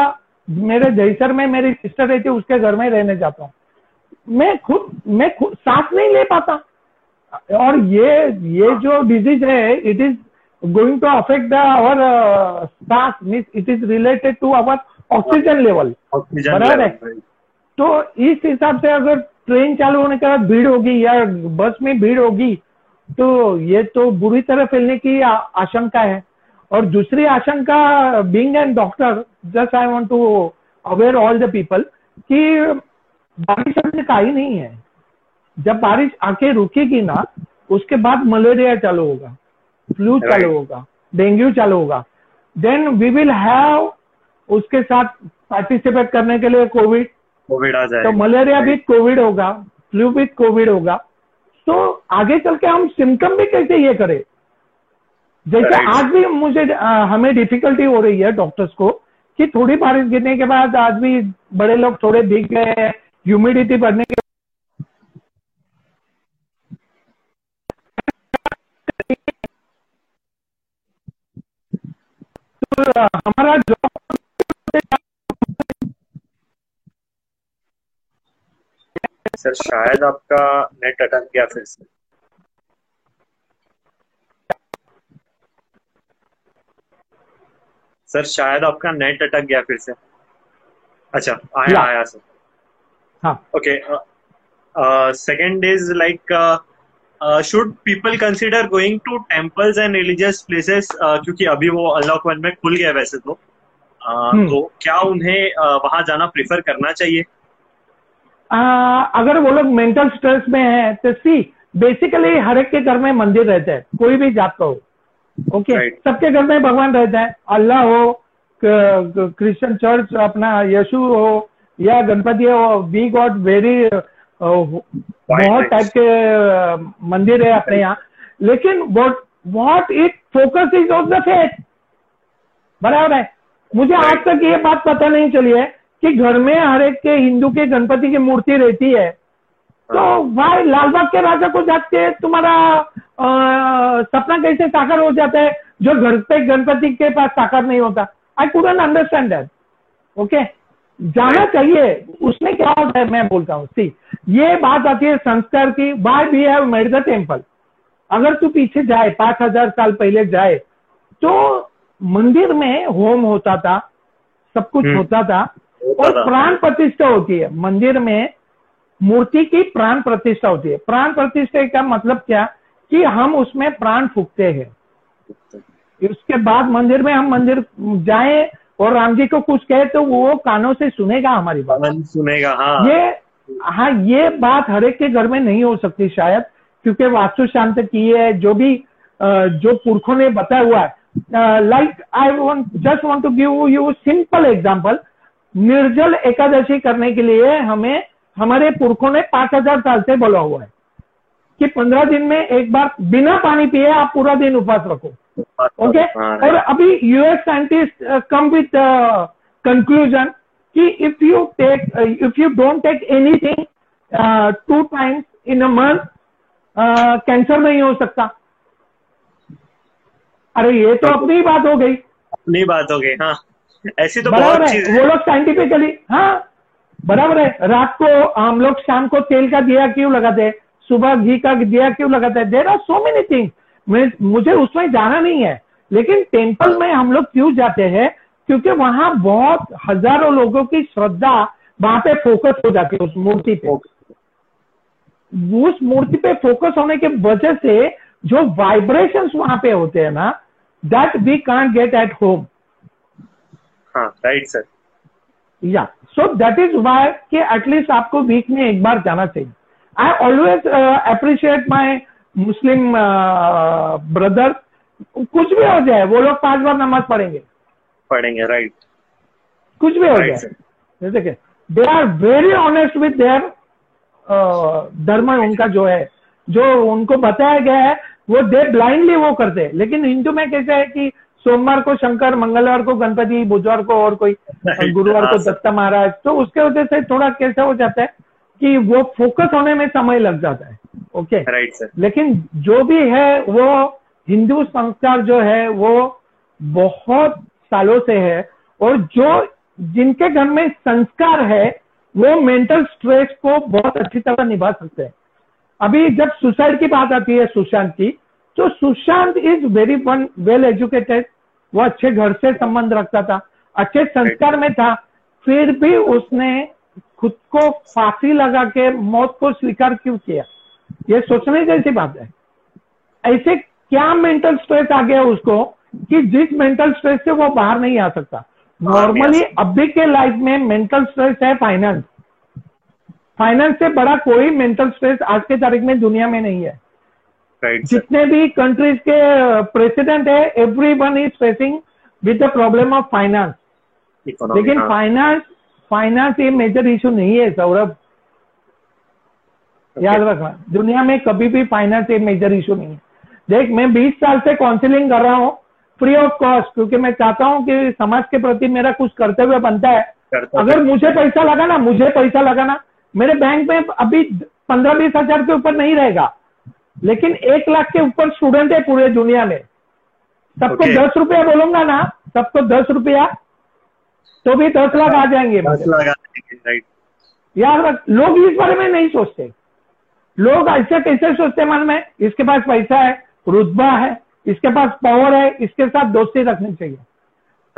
मेरे जयसर में मेरी सिस्टर रहती है उसके घर में रहने जाता हूँ। मैं खुद मैं खुद सांस नहीं ले पाता। और ये ये जो डिज़ीज़ है it is going to affect the our सांस means it is related to our oxygen level बराबर है। तो इस हिसाब से अगर ट्रेन चालू होने के बाद भीड़ होगी या बस में भीड़ होगी तो ये तो बुरी तरह फैलने की आशंका है। और दूसरी आशंका being an doctor just I want to aware all the people कि बारिश अभी का ही नहीं है। जब बारिश आके रुकेगी ना उसके बाद मलेरिया चालू होगा फ्लू चालू होगा डेंगू चालू होगा। देन वी विल हैव उसके साथ पार्टिसिपेट करने के लिए कोविड कोविड आ तो मलेरिया भी कोविड होगा फ्लू भी कोविड होगा। तो आगे चल के हम सिम्टम भी कैसे ये करें? जैसे आज भी मुझे अ, हमें डिफिकल्टी हो रही है डॉक्टर्स को कि थोड़ी बारिश गिरने के बाद आज भी बड़े लोग थोड़े भीग गए ह्यूमिडिटी बढ़ने के तो, हमारा जॉब सर शायद आपका नेट अटक गया फिर से। सर शायद आपका नेट अटक गया फिर से। अच्छा आया आया सर। हाँ। Uh, uh, like uh, uh, should people consider going to temples and religious places uh, क्योंकि अभी वो अनलॉक वन में खुल गया वैसे तो। Uh, हम्म। तो क्या उन्हें uh, वहाँ जाना प्रेफर करना चाहिए? आ, अगर वो लोग मेंटल स्ट्रेस में है तो सी बेसिकली हर एक के घर में मंदिर रहते हैं कोई भी जात का हो। Okay Right. सबके घर में भगवान रहता है। अल्लाह हो क्रिश्चियन चर्च अपना यशु हो या गणपति हो वी गॉट वेरी बहुत टाइप के मंदिर है अपने यहाँ। लेकिन what what it focus is of the faith बराबर है। मुझे आज तक ये बात पता नहीं चली है कि घर में हर एक के हिंदू के गणपति की मूर्ति रहती है। तो भाई लालबाग के राजा को जाके तुम्हारा सपना कैसे साकार हो जाता है जो घर पे गणपति के पास साकार नहीं होता। I couldn't understand that okay जाना चाहिए उसमें क्या होता है मैं बोलता हूँ सी ये बात आती है संस्कार की why we have made the temple अगर तू पीछे जाए पाँच हज़ार साल पहले जाए तो मंदिर में होम होता था सब कुछ हम्म। होता था और प्राण प्रतिष्ठा होती है। मंदिर में मूर्ति की प्राण प्रतिष्ठा होती है। प्राण प्रतिष्ठा का मतलब क्या? कि हम उसमें प्राण फूकते हैं। उसके बाद मंदिर में हम मंदिर जाए और राम जी को कुछ कहे तो वो कानों से सुनेगा हमारी बात। सुनेगा हाँ। ये हाँ ये बात हर एक के घर में नहीं हो सकती शायद क्योंकि वास्तु शांत की है जो भी जो पुरखों ने बताया हुआ है। Like I want just want to give you simple example Nirjala Ekadashi करने के लिए हमें हमारे पुरखों ने पाँच हज़ार साल से बोला हुआ है कि पंद्रह दिन में एक बार बिना पानी पिए आप पूरा दिन उपवास रखो। ओके हाँ, और अभी US scientist come with conclusion कि if you take if you don't take anything two times in a month cancer नहीं हो सकता। अरे ये तो अपनी ही बात हो गई। अपनी बात हो गई हाँ। ऐसी तो बहुत है। वो लोग साइंटिफिकली हाँ बराबर है। रात को हम लोग शाम को तेल का दिया क्यों लगाते हैं? सुबह घी का दिया क्यों लगाते हैं? There are so many things मुझे उसमें जाना नहीं है। लेकिन टेंपल में हम लोग क्यों जाते हैं? क्योंकि वहाँ बहुत हज़ारों लोगों की श्रद्धा वहाँ पे फोकस हो जाती है उस मूर्ति पे। उस मूर्ति पे फोकस होने के वजह से जो वाइब्रेशन वहाँ पे होते हैं ना that we can't get at home हाँ राइट सर या। सो दैट इज़ वाई कि एटलीस्ट आपको वीक में एक बार जाना चाहिए। I always appreciate my Muslim brother कुछ भी हो जाए वो लोग पाँच बार नमाज़ पढ़ेंगे। पढ़ेंगे राइट कुछ भी हो Right, जाए। कि they are very honest with their धर्म उनका जो है। जो उनको बताया गया है वो दे ब्लाइंडली वो करते हैं। लेकिन हिंदू में कैसे है कि सोमवार को शंकर मंगलवार को गणपति बुधवार को और कोई गुरुवार को। दत्ता महाराज। तो उसके वजह से थोड़ा कैसा हो जाता है कि वो फोकस होने में समय लग जाता है। ओके राइट सर लेकिन जो भी है वो हिंदू संस्कार जो है वो बहुत सालों से है और जो जिनके घर में संस्कार है वो मेंटल स्ट्रेस को बहुत अच्छी तरह निभा सकते हैं। अभी जब सुसाइड की बात आती है सुशांत की तो Sushant is very one well educated वो अच्छे घर से संबंध रखता था अच्छे संस्कार में था। फिर भी उसने खुद को फांसी लगा के मौत को स्वीकार क्यों किया? ये सोचने जैसी बात है? ऐसे क्या मेंटल स्ट्रेस आ गया उसको कि जिस मेंटल स्ट्रेस से वो बाहर नहीं आ सकता? नॉर्मली अभी के लाइफ में मेंटल स्ट्रेस है फाइनेंस फाइनेंस से बड़ा कोई मेंटल स्ट्रेस आज के तारीख में दुनिया में नहीं है। सर जितने भी कंट्रीज़ के प्रेसिडेंट है everyone is facing with the problem of finance लेकिन फाइनेंस फाइनेंस ये मेजर इशू नहीं है सौरभ। Okay. याद रखना दुनिया में कभी भी फाइनेंस एक मेजर इशू नहीं है। देख मैं 20 साल से काउंसिलिंग कर रहा हूँ फ्री ऑफ़ कॉस्ट क्योंकि मैं चाहता हूँ कि समाज के प्रति मेरा कुछ कर्तव्य बनता है। अगर मुझे पैसा लगाना मुझे पैसा लगाना मेरे बैंक में अभी पंद्रह बीस हज़ार के ऊपर नहीं रहेगा। लेकिन एक लाख के ऊपर स्टूडेंट है पूरे दुनिया में। सबको Okay. दस रुपया बोलूँगा ना सबको दस रुपया तो भी दस लाख आ जाएँगे मुझे। लगा यार रख- लोग इस बारे में नहीं सोचते। लोग ऐसे कैसे सोचते मन में? इसके पास पैसा है रुतबा है इसके पास पावर है इसके साथ दोस्ती रखनी चाहिए।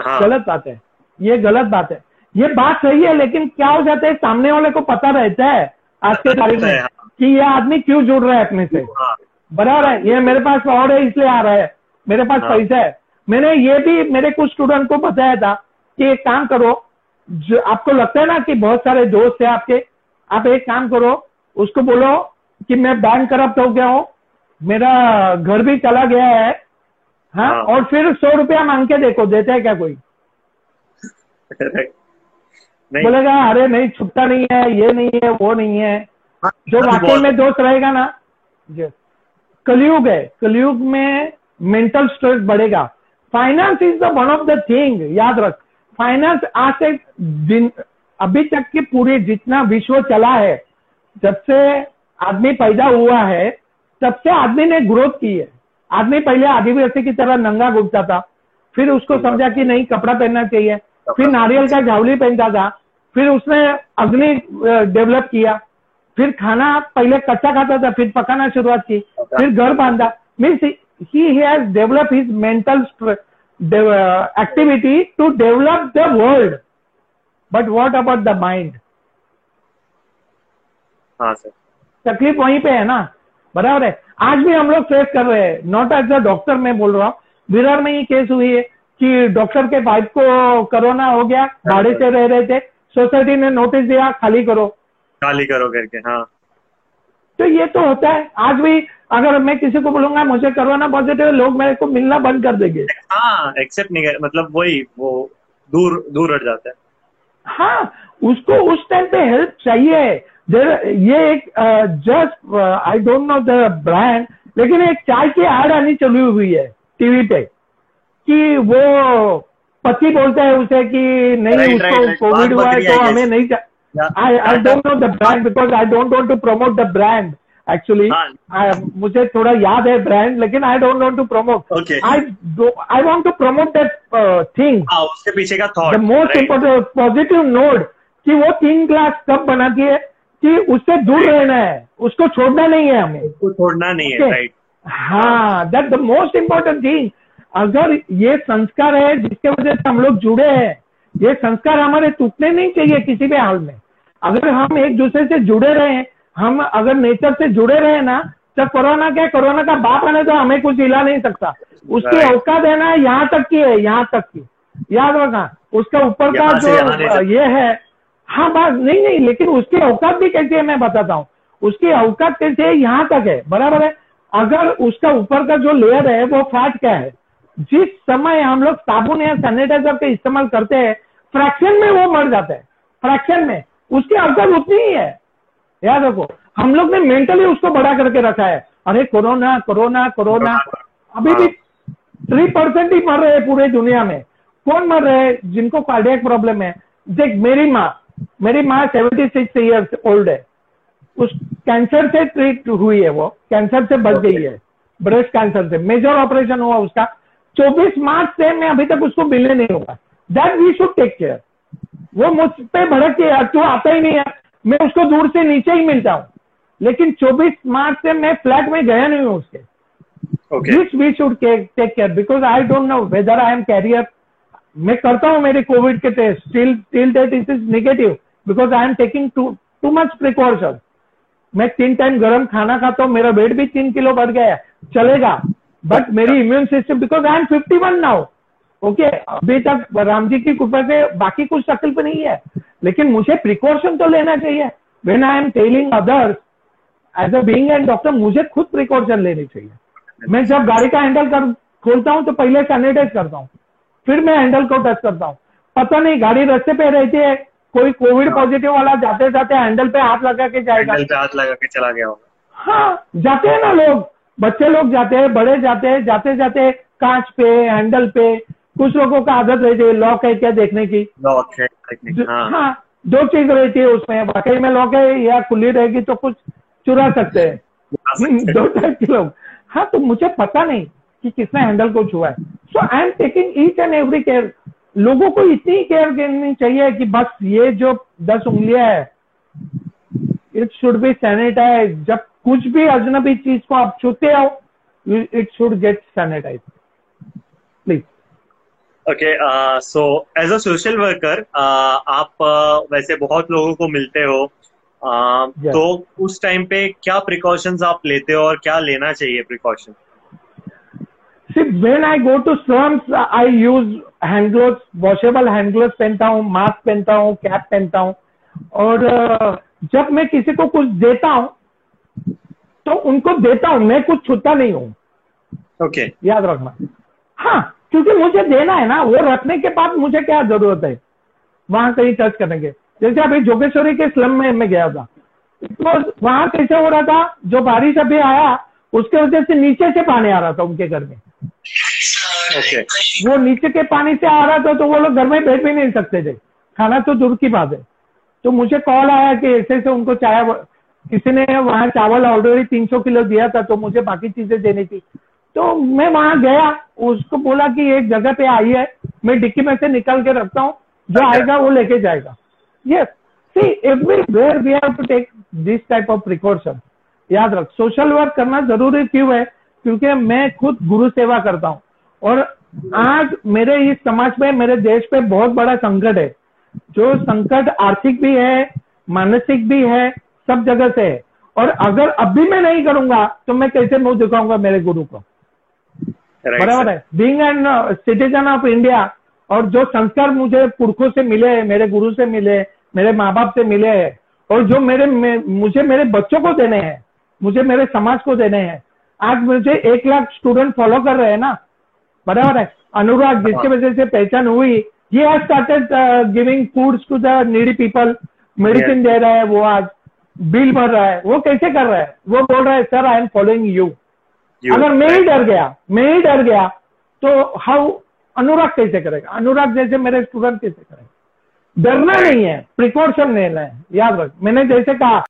हाँ। गलत बात है। ये गलत बात है। ये बात सही है लेकिन क्या हो जाता है? सामने वाले को पता रहता है आज के तारीख में। हाँ। कि ये आदमी क्यों जुड़ रहा है अपने से? हाँ। बराबर है। ये मेरे पास और है इसलिए आ रहा है। मेरे पास हाँ। पैसा है। मैंने ये भी मेरे कुछ स्टूडेंट को बताया था कि एक काम करो जो आपको लगता है ना कि बहुत सारे दोस्त है आपके आप एक काम करो उसको बोलो कि मैं बैंक करप्ट हो गया हूँ मेरा घर भी चला गया है हाँ हाँ। और फिर सौ रुपया मांग के देखो देता है क्या कोई? बोलेगा अरे नहीं छुट्टा नहीं है ये नहीं है वो नहीं हाँ, जो वाकई में दोस्त रहेगा ना जी कलयुग है कलयुग में मेंटल स्ट्रेस बढ़ेगा। Finance is the one of the thing याद रख। फाइनेंस आज से दिन अभी तक के पूरे जितना विश्व चला है जब से आदमी पैदा हुआ है तब से आदमी ने ग्रोथ की है। आदमी पहले आदिवासी की तरह नंगा घूमता था फिर उसको समझा कि नहीं कपड़ा पहनना चाहिए। फिर नारियल का झावली पहनता था फिर उसने अग्नि डेवलप किया। फिर खाना पहले कच्चा खाता था फिर पकाना शुरुआत की फिर घर बांधा। Means he has develop his mental activity to develop the world but what about the mind हाँ सर तकलीफ़ वहीं पे है ना? बराबर है। आज भी हम लोग फेस कर रहे हैं। नॉट एज अ डॉक्टर मैं बोल रहा हूँ। विरार में ही केस हुई है कि डॉक्टर के वाइफ को कोरोना हो गया भाड़े से रह रहे थे। सोसाइटी ने नोटिस दिया खाली करो। खाली करो करके हाँ। तो ये तो होता है। आज भी अगर मैं किसी को बोलूँगा मुझे कोरोना पॉजिटिव लोग मेरे को मिलना बंद कर देंगे। हाँ एक्सेप्ट नहीं कर मतलब वही वो दूर दूर हट जाता है। हाँ उसको उस टाइम पे हेल्प चाहिए। ये एक just I don't know the brand लेकिन एक चाय की एड आनी चली हुई है टीवी पे कि वो पति बोलता है उसे कि नहीं Right, उसको right. कोविड हुआ है तो हमें नहीं Yeah. I I don't know the brand because I don't want to promote the brand actually. हाँ. I, मुझे थोड़ा याद है brand लेकिन I don't want to promote. Okay. I do, I want to promote that uh, thing. हाँ उसके पीछे का thought The most important positive note कि वो तीन क्लास कब बनाती है कि उससे दूर रहना है उसको छोड़ना नहीं है हमें उसको छोड़ना नहीं है. राइट हाँ that the most important thing अगर ये संस्कार है जिसके वजह से हम लोग जुड़े हैं ये संस्कार हमारे टूटने नहीं चाहिए किसी भी हाल में अगर हम एक दूसरे से जुड़े रहे हम अगर नेचर से जुड़े रहे ना तो कोरोना क्या कोरोना का बाप आने तो हमें कुछ हिला नहीं सकता। उसकी. औकात है ना यहाँ तक की है यहाँ तक की। याद रखना उसका ऊपर का जो ये है हाँ बात नहीं नहीं लेकिन उसकी औकात भी कैसी है मैं बताता हूँ। उसकी औकात कैसे है यहाँ तक है बराबर है। अगर उसका ऊपर का जो लेयर है वो फैट क्या है। जिस समय हम लोग साबुन या सैनिटाइजर का इस्तेमाल करते हैं फ्रैक्शन में वो मर जाता है। फ्रैक्शन में। उसकी औकात उतनी ही है। याद रखो हम लोग ने मेंटली उसको बड़ा करके रखा है। अरे कोरोना कोरोना कोरोना। अभी भी थ्री परसेंट ही मर रहे हैं पूरे दुनिया में। कौन मर रहे हैं जिनको कार्डियक प्रॉब्लम है? देख मेरी माँ मेरी माँ सेवेंटी सिक्स ईयर्स ओल्ड है। उस कैंसर से ट्रीट हुई है वो। कैंसर से बच गई है। ब्रेस्ट कैंसर से। मेजर ऑपरेशन हुआ उसका। 24 मार्च से मैं अभी तक उसको मिलने नहीं हुआ। That we should take care वो मुझ पे भड़क के यार तू आता ही नहीं है। मैं उसको दूर से नीचे ही मिलता हूँ। लेकिन 24 मार्च से मैं फ्लैट में गया नहीं हूँ उसके। This we should take care because I don't know whether I am carrier मैं करता हूँ मेरे कोविड के test till till date it is negative because I am taking too too much precaution मैं तीन टाइम गर्म खाना खाता हूँ मेरा वेट भी तीन किलो बढ़ गया है चलेगा। बट मेरी immune system because I am fifty one now okay अभी तक राम जी की कृपा से बाकी कुछ तकलीफ़ नहीं है लेकिन मुझे प्रिकॉशन तो लेना चाहिए। When I am telling others as a being and doctor मुझे खुद प्रिकॉशन लेनी चाहिए। मैं जब गाड़ी का हैंडल कर खोलता हूँ तो पहले सैनिटाइज करता हूँ। फिर मैं हैंडल को टच करता हूँ। पता नहीं गाड़ी रस्ते पे रहती है कोई कोविड पॉजिटिव वाला जाते जाते हैंडल पे हाथ लगा के जाएगा। पे हाथ लगा के चला गया होगा। हाँ जाते हैं ना लोग। बच्चे लोग जाते हैं बड़े जाते हैं जाते जाते कांच पे हैंडल पे कुछ लोगों का आदत रहती है लॉक है क्या देखने की? लॉक है हाँ। हाँ दो चीज़ रहती है उसमें वाकई में लॉक है या खुली रहेगी तो कुछ चुरा सकते हैं। दो टाइप के लोग हाँ तो मुझे पता नहीं कि किसने हैंडल को छुआ है। So I am taking each and every care लोगों को इतनी केयर करनी चाहिए कि बस ये जो दस उंगलियाँ है इट शुड बी सैनिटाइज जब कुछ भी अजनबी चीज़ को आप छूते हो it should get sanitize okay so as a social worker आप uh, वैसे बहुत लोगों को मिलते हो। Uh, Yes. तो उस टाइम पे क्या प्रिकॉशंस आप लेते हो और क्या लेना चाहिए precaution when I go to slums, I use hand gloves, washable hand gloves पहनता हूँ मास्क पहनता हूँ कैप पहनता हूँ। और अ, जब मैं किसी को कुछ देता हूँ तो उनको देता हूँ मैं कुछ छूता नहीं हूँ। Okay okay. याद रखना। हाँ क्योंकि मुझे देना है ना वो रखने के बाद मुझे क्या ज़रूरत है? वहाँ कहीं टच करने के जैसे अभी जोगेश्वरी के स्लम में मैं गया था। तो वहाँ कैसे हो रहा था? जो बारिश अभी आया उसके वजह से नीचे से पानी आ रहा था उनके घर में। ओके वो नीचे के पानी से आ रहा था तो वो लोग घर में बैठ भी नहीं सकते थे। खाना तो दूर की बात है। तो मुझे कॉल आया कि ऐसे से उनको चाय किसी ने वहाँ चावल ऑलरेडी तीन सौ किलो दिया था तो मुझे बाकी चीज़ें देनी थी। तो मैं वहाँ गया उसको बोला कि एक जगह पे आई है मैं डिक्की में से निकल के रखता हूँ जो अच्छा। आएगा वो लेके जाएगा। Yes see everywhere we have to take this type of precaution याद रख सोशल वर्क करना ज़रूरी क्यों है? क्योंकि मैं खुद गुरु सेवा करता हूँ। और आज मेरे इस समाज में मेरे देश पे बहुत बड़ा संकट है। जो संकट आर्थिक भी है मानसिक भी है सब जगह से है। और अगर अभी मैं नहीं करूँगा तो मैं कैसे मुँह दिखाऊँगा मेरे गुरु को? बराबर है। Being an citizen of India और जो संस्कार मुझे पुरखों से मिले हैं मेरे गुरु से मिले मेरे माँ बाप से मिले हैं और जो मेरे मुझे मेरे बच्चों को देने हैं मुझे मेरे समाज को देने हैं आज मुझे एक लाख स्टूडेंट फॉलो कर रहे हैं ना। बराबर है। अनुराग जिसकी वजह से पहचान हुई ये आज started giving foods to the needy people medicine दे रहा है वो आज बिल भर रहा है वो कैसे कर रहा है? वो बोल रहा है sir I am following you अगर मैं ही डर गया मैं ही डर गया तो हाउ अनुराग कैसे करेगा? अनुराग जैसे मेरे स्टूडेंट कैसे करेंगे? डरना नहीं है प्रिकॉशन लेना है याद रख। मैंने जैसे कहा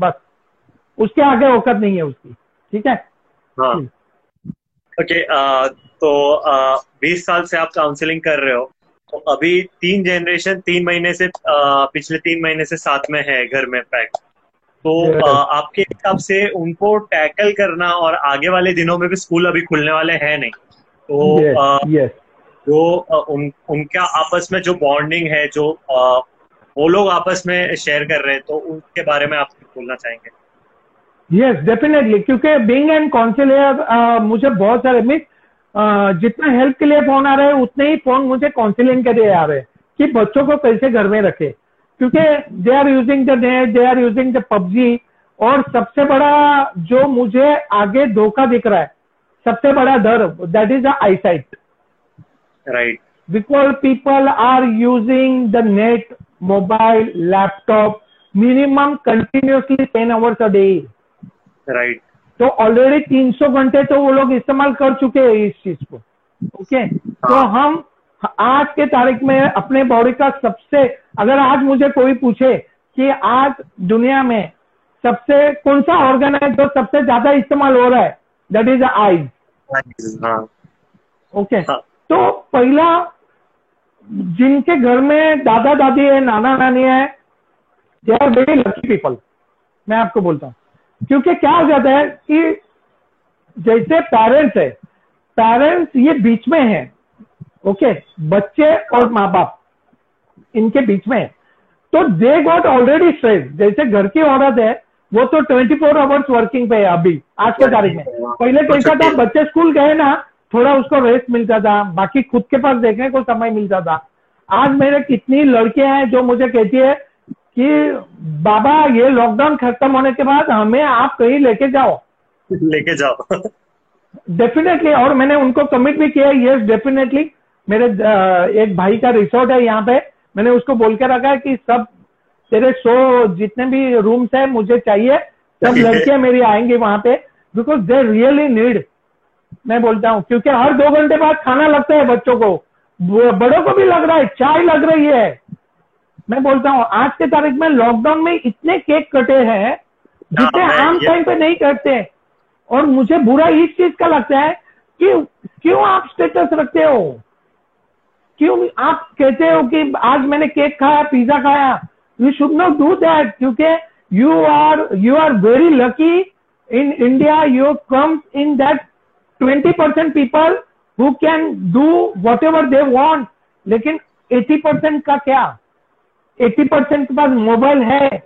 बस उसके आगे औकत नहीं है उसकी ठीक है? हाँ। ओके तो बीस साल से आप काउंसलिंग कर रहे हो तो अभी तीन जनरेशन तीन महीने से uh, पिछले तीन महीने से साथ में है घर में पैक तो आपके हिसाब से उनको टैकल करना और आगे वाले दिनों में भी स्कूल अभी खुलने वाले हैं नहीं? तो यस जो उन उनका आपस में जो बॉन्डिंग है जो uh, वो लोग आपस में शेयर कर रहे हैं तो उसके बारे में आप कुछ बोलना चाहेंगे? यस डेफिनेटली क्योंकि बीइंग एंड काउंसिलर मुझे बहुत सारे मीन जितना हेल्प के लिए फ़ोन आ रहे हैं उतने ही फ़ोन मुझे काउंसिलिंग के लिए आ रहे हैं कि बच्चों को कैसे घर में रखे। क्योंकि they are using the net they are using the PUBG और सबसे बड़ा जो मुझे आगे धोखा दिख रहा है सबसे बड़ा डर that is the eyesight right because people are using the net mobile laptop minimum continuously 10 hours a day. Right तो ऑलरेडी 300 घंटे तो वो लोग इस्तेमाल कर चुके हैं इस चीज़ को ओके okay? तो हम आज के तारीख में अपने बॉडी का सबसे अगर आज मुझे कोई पूछे कि आज दुनिया में सबसे कौन सा ऑर्गन है जो सबसे ज़्यादा इस्तेमाल हो रहा है? That is eyes okay. तो पहला जिनके घर में दादा दादी है नाना नानी है they are very lucky people मैं आपको बोलता हूँ। क्योंकि क्या हो जाता है कि जैसे पेरेंट्स है पेरेंट्स ये बीच में है ओके बच्चे और माँ बाप इनके बीच में। तो दे गॉट ऑलरेडी स्ट्रेस जैसे घर की औरत है वो तो 24 फोर आवर्स वर्किंग पे है अभी आज के तारीख में। पहले कैसा था बच्चे स्कूल गए ना थोड़ा उसको रेस्ट मिलता था बाकी खुद के पास देखने को समय मिलता था। आज मेरे कितनी लड़कियाँ हैं जो मुझे कहती है कि बाबा ये लॉकडाउन खत्म होने के बाद हमें आप कहीं लेके जाओ। लेके जाओ। डेफिनेटली और मैंने उनको कमिट भी किया यस डेफिनेटली मेरे एक भाई का रिसोर्ट है यहाँ पे। मैंने उसको बोल के रखा है कि सब तेरे सो जितने भी रूम्स है मुझे चाहिए सब लड़कियाँ मेरी आएँगी वहाँ पे। बिकॉज़ दे रियली नीड मैं बोलता हूँ। क्योंकि हर दो घंटे बाद खाना लगता है बच्चों को। बड़ों को भी लग रहा है चाय लग रही है। मैं बोलता हूँ आज के तारीख में लॉकडाउन में इतने केक कटे हैं जितने हाँ, आम टाइम पे नहीं कटते और मुझे बुरा इस चीज़ का लगता है कि क्यों आप स्टेटस रखते हो? क्यों आप कहते हो कि आज मैंने केक खाया, पिज्जा खाया। You should not do that क्योंकि you are you are very lucky in India you come in that twenty percent people who can do whatever they want लेकिन एटी परसेंट का क्या? एटी परसेंट के पास mobile है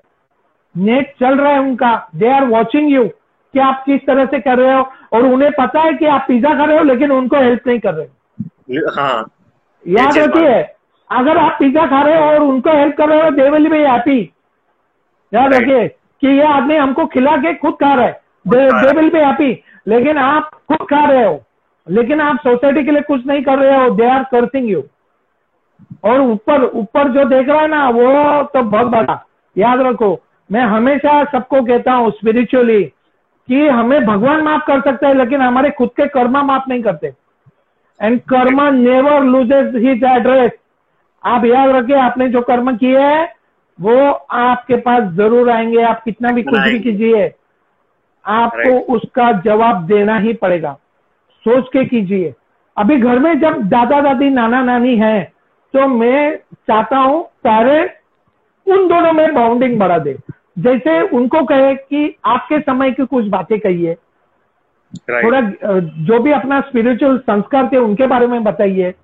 net चल रहा है उनका दे आर वॉचिंग यू कि आप किस तरह से कर रहे हो, और उन्हें पता है कि आप पिज्जा कर रहे हो, लेकिन उनको हेल्प नहीं कर रहे हो। हाँ याद रखिए अगर आप पिज्जा खा रहे हो और उनको हेल्प कर रहे हो दे विल बी हैप्पी याद रखिए कि ये आदमी हमको खिला के खुद खा रहा है। दे विल बी हैप्पी लेकिन आप खुद खा रहे हो। लेकिन आप सोसाइटी के लिए कुछ नहीं कर रहे हो दे आर कर्सिंग यू और ऊपर ऊपर जो देख रहा है ना वो तो बहुत बड़ा। याद रखो मैं हमेशा सबको कहता हूँ स्पिरिचुअली कि हमें भगवान माफ़ कर सकता है लेकिन हमारे खुद के कर्मा माफ़ नहीं करते। एंड कर्म नेवर लूजेस हिज एड्रेस आप याद रखिए आपने जो कर्म किए हैं वो आपके पास ज़रूर आएँगे। आप कितना भी कुछ भी कीजिए आपको उसका जवाब देना ही पड़ेगा। सोच के कीजिए। अभी घर में जब दादा दादी नाना नानी है तो मैं चाहता हूँ सारे उन दोनों में बाउंडिंग बढ़ा दे। जैसे उनको कहे कि आपके समय की कुछ बातें कहिए। थोड़ा जो भी अपना स्पिरिचुअल संस्कार थे उनके बारे में बताइए।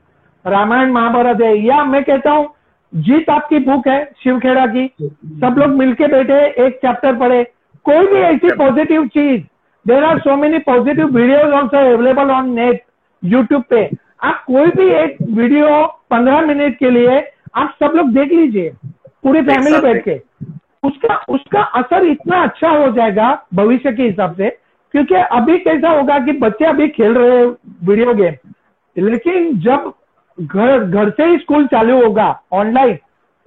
रामायण महाभारत है या मैं कहता हूँ जीत आपकी बुक है शिवखेड़ा की। सब लोग मिलके बैठे एक चैप्टर पढ़े। कोई भी ऐसी positive cheese there are so many positive videos also available on net YouTube पे। आप कोई भी एक वीडियो पंद्रह मिनट के लिए आप सब लोग देख लीजिए पूरी फैमिली बैठ के। उसका उसका असर इतना अच्छा हो जाएगा भविष्य के हिसाब से क्योंकि अभी कैसा होगा कि बच्चे अभी खेल रहे हैं वीडियो गेम लेकिन जब घर घर से ही स्कूल चालू होगा ऑनलाइन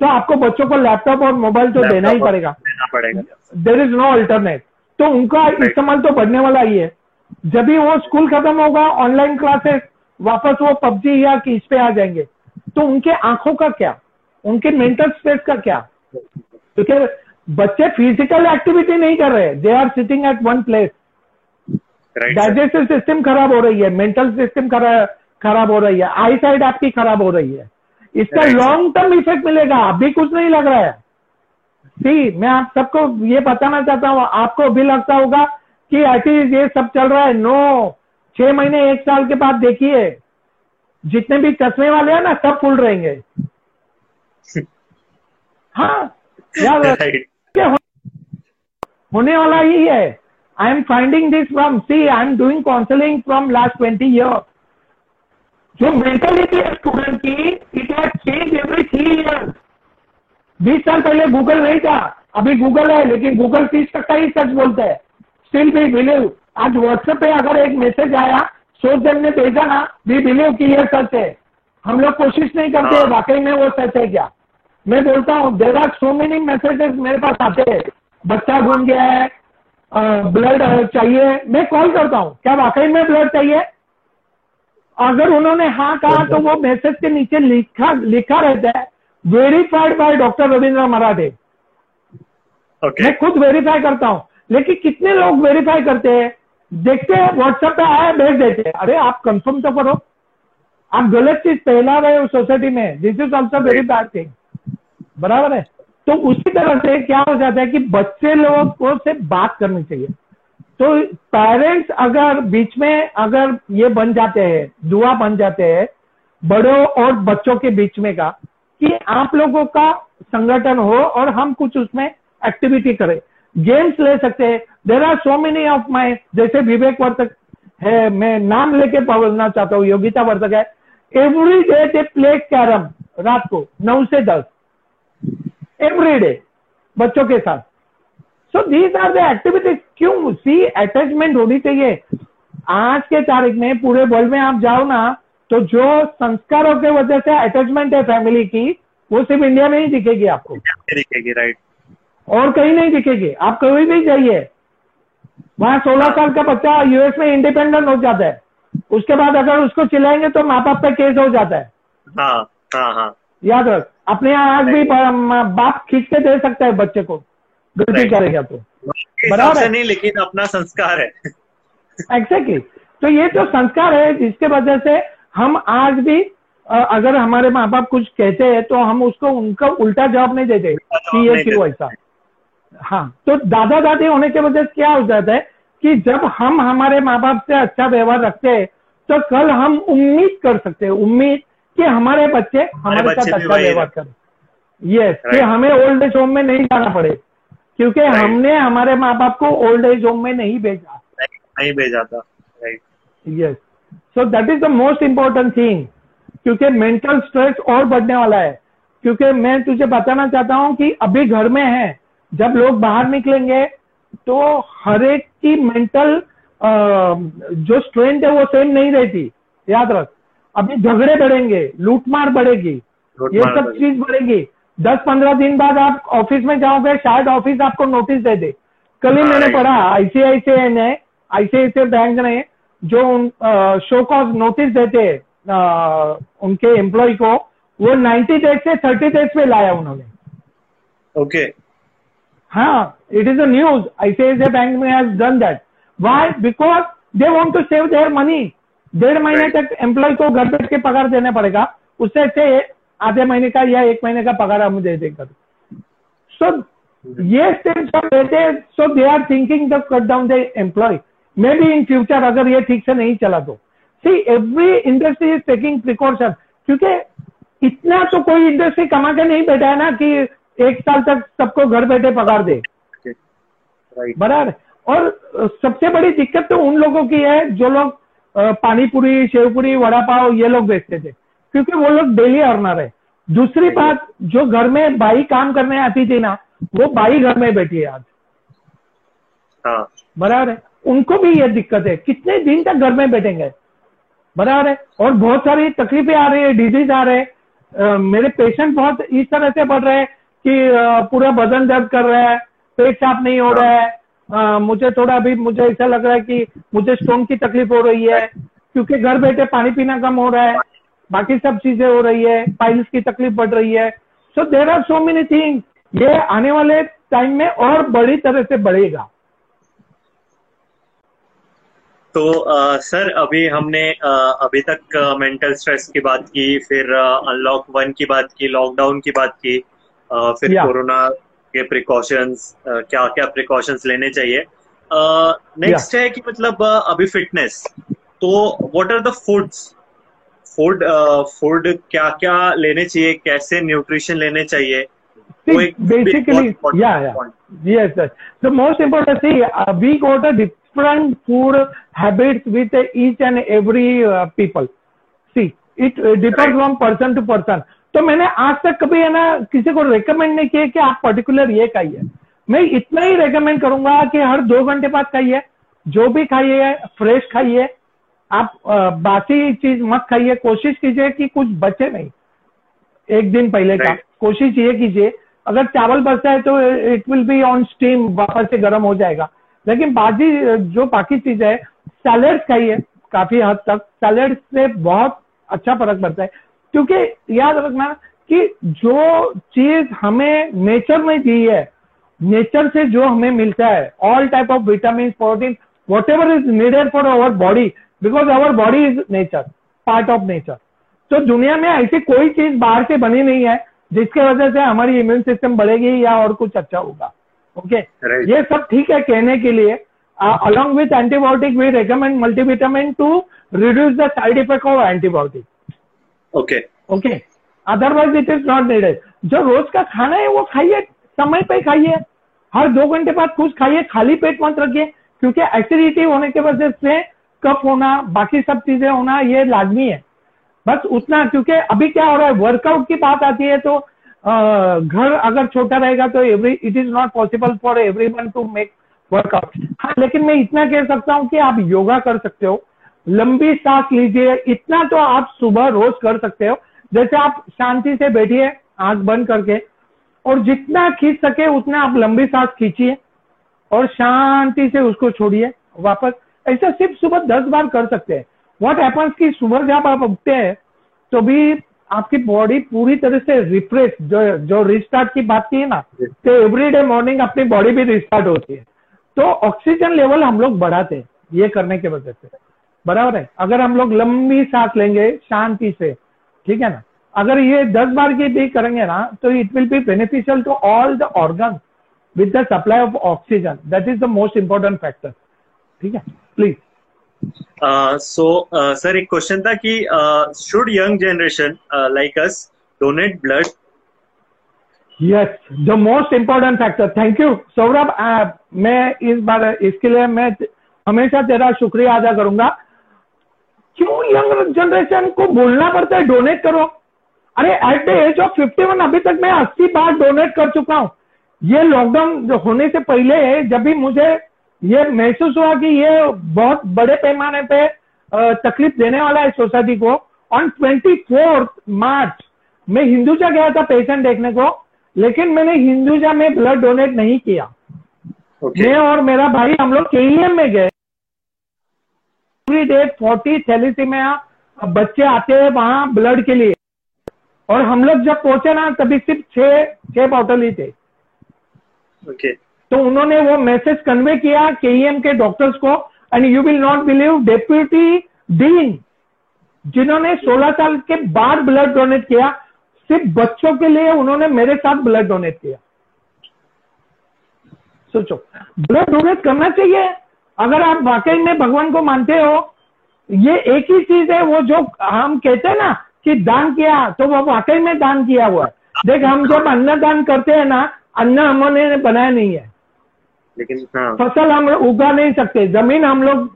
तो आपको बच्चों को लैपटॉप और मोबाइल तो देना ही पड़ेगा। देना पड़ेगा। देर इज़ नो अल्टरनेट तो उनका इस्तेमाल तो बढ़ने वाला ही है। जब भी वो स्कूल खत्म होगा ऑनलाइन क्लासेस वापस वो पबजी या किस पे आ जाएँगे। तो उनके आँखों का क्या? उनके मेंटल स्ट्रेस का क्या? क्योंकि बच्चे फ़िज़िकल एक्टिविटी नहीं कर रहे। They are sitting at one place digestive system खराब हो रही है मेंटल सिस्टम खराब हो रही है आई साइड आपकी खराब हो रही है। इसका लॉन्ग टर्म इफ़ेक्ट मिलेगा अभी कुछ नहीं लग रहा है। सी मैं आप सबको ये बताना चाहता हूँ आपको भी लगता होगा कि आईटी ये सब चल रहा है। नो छह महीने एक साल के बाद देखिए जितने भी चश्मे वाले हैं ना सब फुल रहेंगे। हाँ यार होने वाला ही है। I am finding this from see I am doing counselling from last twenty year जो मेंटेलिटी है स्टूडेंट की it has change every three year बीस साल पहले गूगल नहीं था अभी गूगल है लेकिन गूगल तीस टक्का ही सच बोलता है। स्टिल भी बिलीव आज व्हाट्सएप पे अगर एक मैसेज आया सोच जन ने भेजा ना भी बिलीव की ये सच है। हम लोग कोशिश नहीं करते हाँ। वाकई में वो सच है क्या। मैं बोलता हूँ there are so many messages मेरे पास आते हैं। बच्चा घूम गया है ब्लड चाहिए। मैं कॉल करता हूँ। क्या वाकई में ब्लड चाहिए? अगर उन्होंने हाँ कहा तो वो मैसेज के नीचे लिखा लिखा रहता है। Verified by doctor Ravindra Marathe okay. मैं खुद वेरीफाई करता हूँ। लेकिन कितने लोग वेरीफाई करते हैं? देखते हैं व्हाट्सएप पे आया भेज देते हैं। अरे आप कंफर्म तो करो। आप गलत चीज़ फैला रहे हो सोसाइटी में। This is also very bad thing बराबर है? तो उसी तरह से क्या हो जाता है कि बच्चे लोगों को से बात करनी चाहिए। तो पेरेंट्स अगर बीच में अगर ये बन जाते हैं, दुआ बन जाते हैं, बड़ों और बच्चों के बीच में का, कि आप लोगों का संगठन हो और हम कुछ उसमें एक्टिविटी करें। गेम्स ले सकते हैं। There are so many of my जैसे विवेक वर्तक है, मैं नाम लेके बोलना चाहता हूँ, योगिता वर्तक है। Every day they play carrom रात को, नौ से दस। एवरी डे बच्चों के साथ। So these are the activities क्यों? सी अटैचमेंट होनी चाहिए। आज के तारीख में पूरे वर्ल्ड में आप जाओ ना तो जो संस्कारों के वजह से अटैचमेंट है फैमिली की वो सिर्फ़ इंडिया में ही दिखेगी आपको। दिखेगी राइट और कहीं नहीं दिखेगी। आप कहीं भी जाइए। वहाँ सोलह साल का बच्चा यूएस में इंडिपेंडेंट हो जाता है। उसके बाद अगर उसको चिल्लाएँगे तो माँ बाप पे केस हो जाता है। हाँ हाँ हाँ। याद रख अपने यहाँ आज भी बाप खींच के दे सकता है बच्चे को। गलती करेगा तो बराबर है। नहीं लेकिन अपना संस्कार है। एक्जैक्टली तो ये जो संस्कार है जिसके वजह से हम आज भी अगर हमारे माँ बाप कुछ कहते हैं तो हम उसको उनका उल्टा जवाब नहीं देते कि ये क्यों ऐसा। हाँ तो दादा दादी होने के वजह से क्या हो जाता है कि जब हम हमारे माँ बाप से अच्छा व्यवहार रखते हैं तो कल हम उम्मीद कर सकते हैं उम्मीद कि हमारे बच्चे हमारे साथ अच्छा व्यवहार करें। यस कि हमें ओल्ड एज होम में नहीं जाना पड़े क्योंकि हमने हमारे माँ बाप को ओल्ड एज होम में नहीं भेजा। नहीं भेजा था। Yes so that is the most important thing क्योंकि मेंटल स्ट्रेस और बढ़ने वाला है। क्योंकि मैं तुझे बताना चाहता हूँ कि अभी घर में है जब लोग बाहर निकलेंगे तो हर एक की मेंटल जो स्ट्रेंथ है वो सेम नहीं रहती। याद रख। अभी झगड़े बढ़ेंगे लूटमार बढ़ेगी ये सब चीज़ बढ़ेगी। दस पंद्रह दिन बाद आप ऑफ़िस में जाओगे शायद ऑफ़िस आपको नोटिस दे दे। कल ही मैंने पढ़ा आईसीआईसीआई ने आईसीआईसीआई बैंक ने जो उन शो कॉज नोटिस देते हैं उनके एम्प्लॉय को वो नाइन्टी डेज़ से थर्टी डेज़ पे लाया उन्होंने। Okay okay. हाँ it is a news ICICI bank में has done that why because they want to save their money डेढ़ महीने तक एम्प्लॉय को घर बैठ के पगार देना पड़ेगा। उससे अच्छे आधे महीने का या एक महीने का पगार हम दे देकर सो ये steps so they are thinking the cut down the employee maybe in future अगर ये ठीक से नहीं चला तो। See every industry is taking precaution क्योंकि इतना तो कोई इंडस्ट्री कमा के नहीं बैठा है ना कि एक साल तक सबको घर बैठे पगार दे। बराबर। और सबसे बड़ी दिक्कत तो उन लोगों की है जो लोग पानीपुरी शेवपुरी वड़ा पाव ये लोग बेचते थे। क्योंकि वो लोग डेली अर्नर है। दूसरी बात जो घर में बाई काम करने आती थी ना वो बाई घर में बैठी है आज। हाँ। बराबर है? उनको भी ये दिक्कत है। कितने दिन तक घर में बैठेंगे? बराबर है? और बहुत सारी तकलीफें आ रही है डिज़ीज़ आ रहे हैं। मेरे पेशेंट बहुत इस तरह से बढ़ रहे हैं कि पूरा बदन दर्द कर रहा है पेट साफ़ नहीं हो रहा है। आ, मुझे थोड़ा अभी मुझे ऐसा लग रहा है कि मुझे स्टोन की तकलीफ़ हो रही है क्योंकि घर बैठे पानी पीना कम हो रहा है बाकी सब चीज़ें हो रही है पाइल्स की तकलीफ़ बढ़ रही है। So there are so many thing ये आने वाले टाइम में और बड़ी तरह से बढ़ेगा। तो आ, सर अभी हमने आ, अभी तक मेंटल स्ट्रेस की बात की फिर अनलॉक वन की बात की लॉकडाउन की बात की आ, फिर कोरोना के प्रिकॉशंस क्या क्या प्रिकॉशंस लेने चाहिए नेक्स्ट है कि मतलब अभी फिटनेस तो what are the foods food food क्या क्या लेने चाहिए कैसे न्यूट्रिशन लेने चाहिए basically yeah yeah yes yes the most important thing uh, we got a different food habits with uh, each and every uh, people see it uh, differs right. from person to person तो मैंने आज तक कभी है ना किसी को recommend नहीं किया कि आप पर्टिकुलर ये खाइए। मैं इतना ही रेकमेंड करूँगा कि हर दो घंटे बाद खाइए। जो भी खाइए फ्रेश खाइए। आप बासी चीज़ मत खाइए। कोशिश कीजिए कि कुछ बचे नहीं। एक दिन पहले का। कोशिश ये कीजिए। अगर चावल बचता है तो it will be on steam वापस से गर्म हो जाएगा। लेकिन बाकी जो बाकी चीज़ है सैलड खाइए काफ़ी हद तक। सैलड से बहुत अच्छा फ़र्क पड़ता है। क्योंकि याद रखना कि जो चीज़ हमें नेचर में दी है नेचर से जो हमें मिलता है all type of vitamin protein whatever is needed for our body because our body is nature part of nature तो दुनिया में ऐसी कोई चीज़ बाहर से बनी नहीं है जिसके वजह से हमारी इम्यून सिस्टम बढ़ेगी या और कुछ अच्छा होगा। Okay okay? ये सब ठीक है कहने के लिए। Along with antibiotic we recommend multivitamin to reduce the side effect of antibiotic okay okay otherwise it is not needed जो रोज का खाना है, वो खाइए, समय पे खाइए। हर दो घंटे बाद कुछ खाइए, खाली पेट मत रखिए, क्योंकि एसिडिटी होने की वजह से कफ होना, बाकी सब चीज़ें होना, ये लाजमी है। बस उतना, क्योंकि अभी क्या हो रहा है वर्कआउट की बात आती है तो घर अगर छोटा रहेगा तो every it is not possible for everyone to make workout हाँ लेकिन मैं इतना कह सकता हूँ कि आप योगा कर सकते हो। लंबी सांस लीजिए इतना तो आप सुबह रोज कर सकते हो। जैसे आप शांति से बैठिए आँख बंद करके और जितना खींच सके उतना आप लंबी सांस खींचिए और शांति से उसको छोड़िए वापस। ऐसा सिर्फ़ सुबह दस बार कर सकते हैं। व्हाट हैपन्स की सुबह जब आप उठते हैं तो भी आपकी बॉडी पूरी तरह से रिफ्रेश जो जो रिस्टार्ट की बात की है ना तो एवरी डे मॉर्निंग अपनी बॉडी भी रिस्टार्ट होती है। तो ऑक्सीजन लेवल हम लोग बढ़ाते हैं ये करने की वजह से। बराबर है। अगर हम लोग लंबी सांस लेंगे शांति से ठीक है ना? अगर ये दस बार की भी करेंगे ना तो it will be beneficial to all the organ with the supply of oxygen that is the most important factor ठीक है? प्लीज़ सो सर एक क्वेश्चन था कि should young generation like us donate blood yes the most important factor thank you Saurabh मैं इस बार इसके लिए मैं हमेशा तेरा शुक्रिया अदा करूँगा। क्यों यंग जनरेशन को बोलना पड़ता है? डोनेट करो। अरे at the age of fifty one अभी तक मैं अस्सी बार डोनेट कर चुका हूँ। ये लॉकडाउन होने से पहले जब भी मुझे ये महसूस हुआ कि ये बहुत बड़े पैमाने पे तकलीफ़ देने वाला है सोसाइटी को ऑन ट्वेंटी फोर्थ मार्च मैं हिंदुजा गया था पेशेंट देखने को लेकिन मैंने हिंदुजा में ब्लड डोनेट नहीं किया। Okay. मैं और मेरा भाई हम लोग के में गए। डेट फोर्टी थैलीसीमिया बच्चे आते हैं वहाँ ब्लड के लिए। और हम लोग जब पहुँचे ना तभी सिर्फ़ छह छह बॉटल ही थे। Okay. तो उन्होंने वो मैसेज कन्वे किया के के डॉक्टर्स को and you will not believe deputy dean जिन्होंने 16 साल के बाद ब्लड डोनेट किया सिर्फ़ बच्चों के लिए उन्होंने मेरे साथ ब्लड डोनेट किया। सोचो ब्लड डोनेट करना चाहिए? अगर आप वाकई में भगवान को मानते हो ये एक ही चीज़ है वो जो हम कहते हैं ना कि दान किया तो वो वाकई में दान किया हुआ है। देख हम जब अन्न दान करते हैं ना अन्न हमने बनाया नहीं है। लेकिन हाँ। फ़सल हम उगा नहीं सकते ज़मीन हम लोग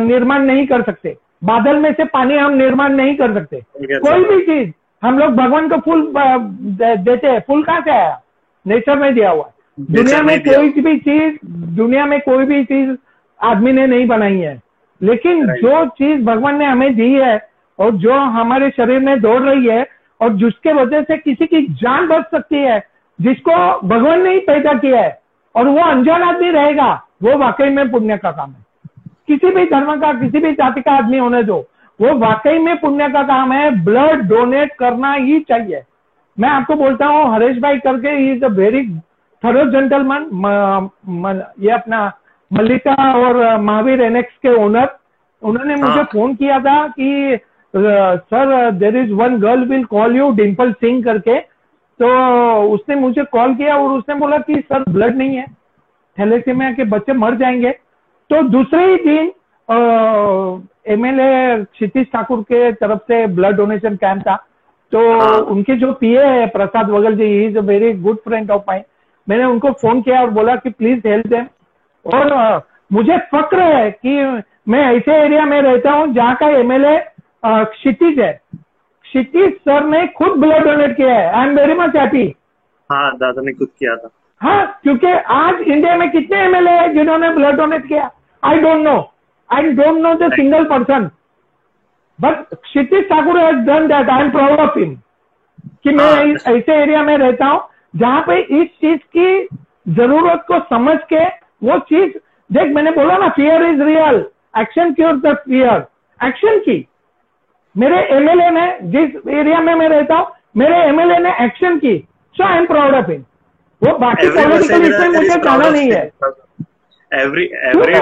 निर्माण नहीं कर सकते। बादल में से पानी हम निर्माण नहीं कर सकते। कोई भी चीज़ हम लोग भगवान को फूल देते हैं फूल कहाँ से आया? नेचर में दिया हुआ दुनिया में कोई भी चीज़ दुनिया में कोई भी चीज़ आदमी ने नहीं बनाई है। लेकिन जो चीज़ भगवान ने हमें दी है और जो हमारे शरीर में दौड़ रही है और जिसके वजह से किसी की जान बच सकती है जिसको भगवान ने ही पैदा किया है और वो अनजान आदमी रहेगा वो वाकई में पुण्य का काम है। किसी भी धर्म का किसी भी जाति का आदमी होने दो वो वाकई में पुण्य का काम है। ब्लड डोनेट करना ही चाहिए। मैं आपको बोलता हूँ हरेश भाई करके is a very thorough gentleman ये अपना मल्लिका और महावीर एनेक्स के ओनर उन्होंने मुझे हाँ। फ़ोन किया था कि sir there is one girl will call you Dimple Singh करके। तो उसने मुझे कॉल किया और उसने बोला कि सर ब्लड नहीं है। थैलेसीमिया के बच्चे मर जाएँगे। तो दूसरे ही दिन एमएलए क्षितिश ठाकुर के तरफ़ से ब्लड डोनेशन कैंप था। तो हाँ। उनके जो पीए है Prasad Wagle ji is a very good friend of my मैंने उनको फ़ोन किया और बोला कि प्लीज़ हेल्प देम और मुझे फक्र है कि मैं ऐसे एरिया में रहता हूँ जहाँ का एमएलए क्षितिज है। क्षितिज सर ने खुद ब्लड डोनेट किया है। I am very much happy हाँ दादा ने खुद किया था। हाँ क्योंकि आज इंडिया में कितने एमएलए हैं जिन्होंने ब्लड डोनेट किया? I don't know I don't know the single person but Kshitij Thakur has done that I am proud of him कि मैं हाँ। ऐसे एरिया में रहता हूँ जहाँ पे इस चीज़ की ज़रूरत को समझ के वो चीज़ देख मैंने बोला ना fear is real action cure the fear action की। मेरे एमएलए ने जिस एरिया में मैं रहता हूँ मेरे एमएलए ने एक्शन की। So I am proud of him वो बाकी पॉलिटिकल इसमें मुझे जाना नहीं है। Every every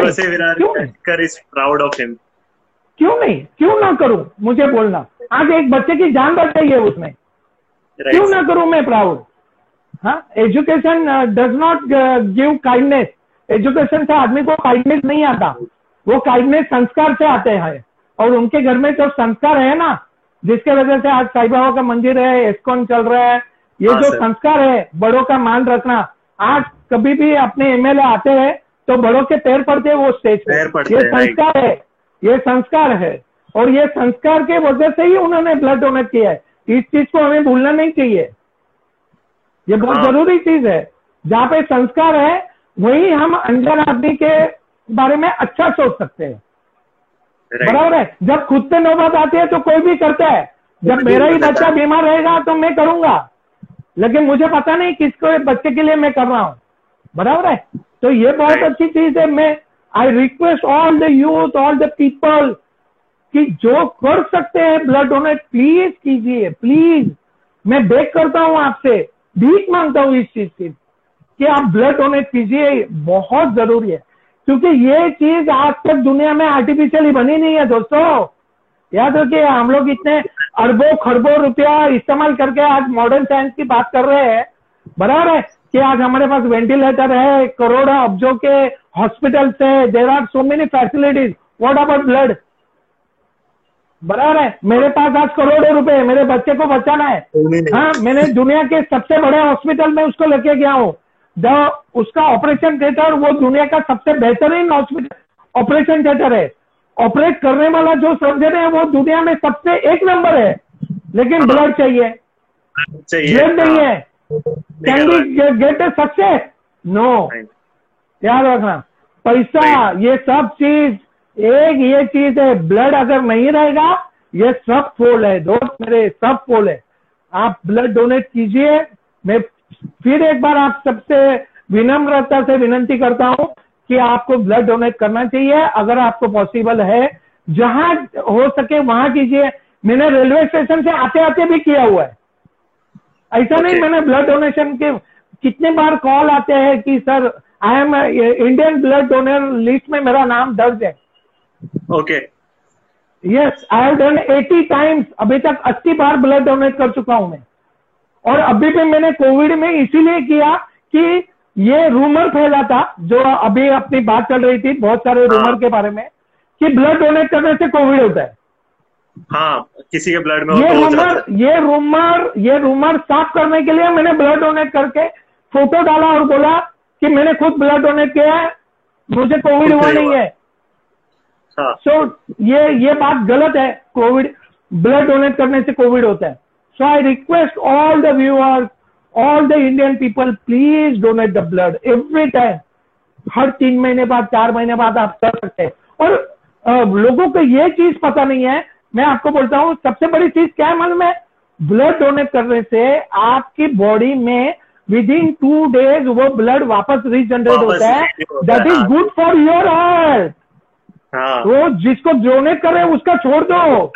क्यों? नहीं? क्यों ना करूँ? मुझे बोलना। आज एक बच्चे की जान बच गई है उसमें। Right. क्यों ना करूँ मैं प्राउड हाँ? Education does not give kindness education से आदमी को काइंडनेस नहीं आता। वो काइंडनेस संस्कार से आते हैं। और उनके घर में जो संस्कार है ना जिसके वजह से आज साई बाबा का मंदिर है एस्कॉन चल रहा है ये हाँ, जो संस्कार है बड़ों का मान रखना आज कभी भी अपने एमएलए आते हैं तो बड़ों के पैर पड़ते हैं वो स्टेज पे। ये संस्कार है ये संस्कार है। और ये संस्कार के वजह से ही उन्होंने ब्लड डोनेट किया है। इस चीज़ को हमें भूलना नहीं चाहिए। ये बहुत हाँ। ज़रूरी चीज़ है। जहाँ पे संस्कार है वही हम अनजान आदमी के बारे में अच्छा सोच सकते हैं। बराबर है? जब खुद से नौबत आती है तो कोई भी करता है। जब मेरा ही बच्चा बीमार रहेगा तो मैं करूँगा। लेकिन मुझे पता नहीं किसको बच्चे के लिए मैं कर रहा हूँ। बराबर है? तो ये बहुत अच्छी चीज़ है। मैं I request all the youth all the people कि जो कर सकते हैं ब्लड डोनेट प्लीज़ कीजिए प्लीज़ मैं बेक करता हूँ आपसे भीख माँगता हूँ इस चीज़ की। कि आप ब्लड डोनेट कीजिए बहुत ज़रूरी है। क्योंकि ये चीज़ आज तक दुनिया में आर्टिफिशियली बनी नहीं है दोस्तों। याद रखिए हम लोग इतने अरबों खरबों रुपया इस्तेमाल करके आज मॉडर्न साइंस की बात कर रहे हैं। बराबर है कि आज हमारे पास वेंटिलेटर है करोड़ों अब्जों के हॉस्पिटल है there are so many facilities what about blood बराबर है मेरे पास आज करोड़ों रुपए मेरे बच्चे को बचाना है। हाँ मैंने दुनिया के सबसे बड़े हॉस्पिटल में उसको लेके गया हूँ। जब उसका ऑपरेशन थिएटर वो दुनिया का सबसे बेहतरीन हॉस्पिटल ऑपरेशन थिएटर है। ऑपरेट करने वाला जो सर्जन है वो दुनिया में सबसे एक नंबर है। लेकिन ब्लड। चाहिए। ब्लड नहीं हाँ। है। Can be get a success. No. याद रखना। पैसा ये सब चीज़ एक ये चीज़ है। ब्लड अगर नहीं रहेगा ये सब फोल है। दोस्त मेरे सब फोल है। आप ब्लड डोनेट कीजिए। मैं फिर एक बार आप सबसे विनम्रता से विनंती करता हूँ कि आपको ब्लड डोनेट करना चाहिए। अगर आपको पॉसिबल है जहाँ हो सके वहाँ कीजिए। मैंने रेलवे स्टेशन से आते आते भी किया हुआ है। ऐसा okay. नहीं मैंने ब्लड डोनेशन के कितने बार कॉल आते हैं कि sir I am Indian blood donor list में मेरा नाम दर्ज है। Okay yes I have done 80 times अभी तक 80 बार ब्लड डोनेट कर चुका हूँ मैं। और अभी भी मैंने कोविड में इसीलिए किया कि ये रूमर फैला था जो अभी अपनी बात चल रही थी बहुत सारे रूमर हाँ। के बारे में कि ब्लड डोनेट करने से कोविड होता है। हाँ किसी के ब्लड में ये रूमर ये रूमर ये रूमर साफ़ करने के लिए मैंने ब्लड डोनेट करके फ़ोटो डाला और बोला कि मैंने खुद ब्लड डोनेट किया है मुझे कोविड हुआ नहीं है सो हाँ। so, ये ये बात गलत है कोविड ब्लड डोनेट करने से कोविड होता है। So I request all the viewers all the Indian people please donate the blood every time हर तीन महीने बाद चार महीने बाद आप कर सकते हैं। और आ, लोगों को ये चीज़ पता नहीं है मैं आपको बोलता हूँ सबसे बड़ी चीज़ क्या है मालूम है? ब्लड डोनेट करने से आपकी बॉडी में विद इन टू डेज़ वो ब्लड वापस रिजनरेट होता है। That is good for your health तो जिसको डोनेट कर रहे हैं उसका छोड़ दो।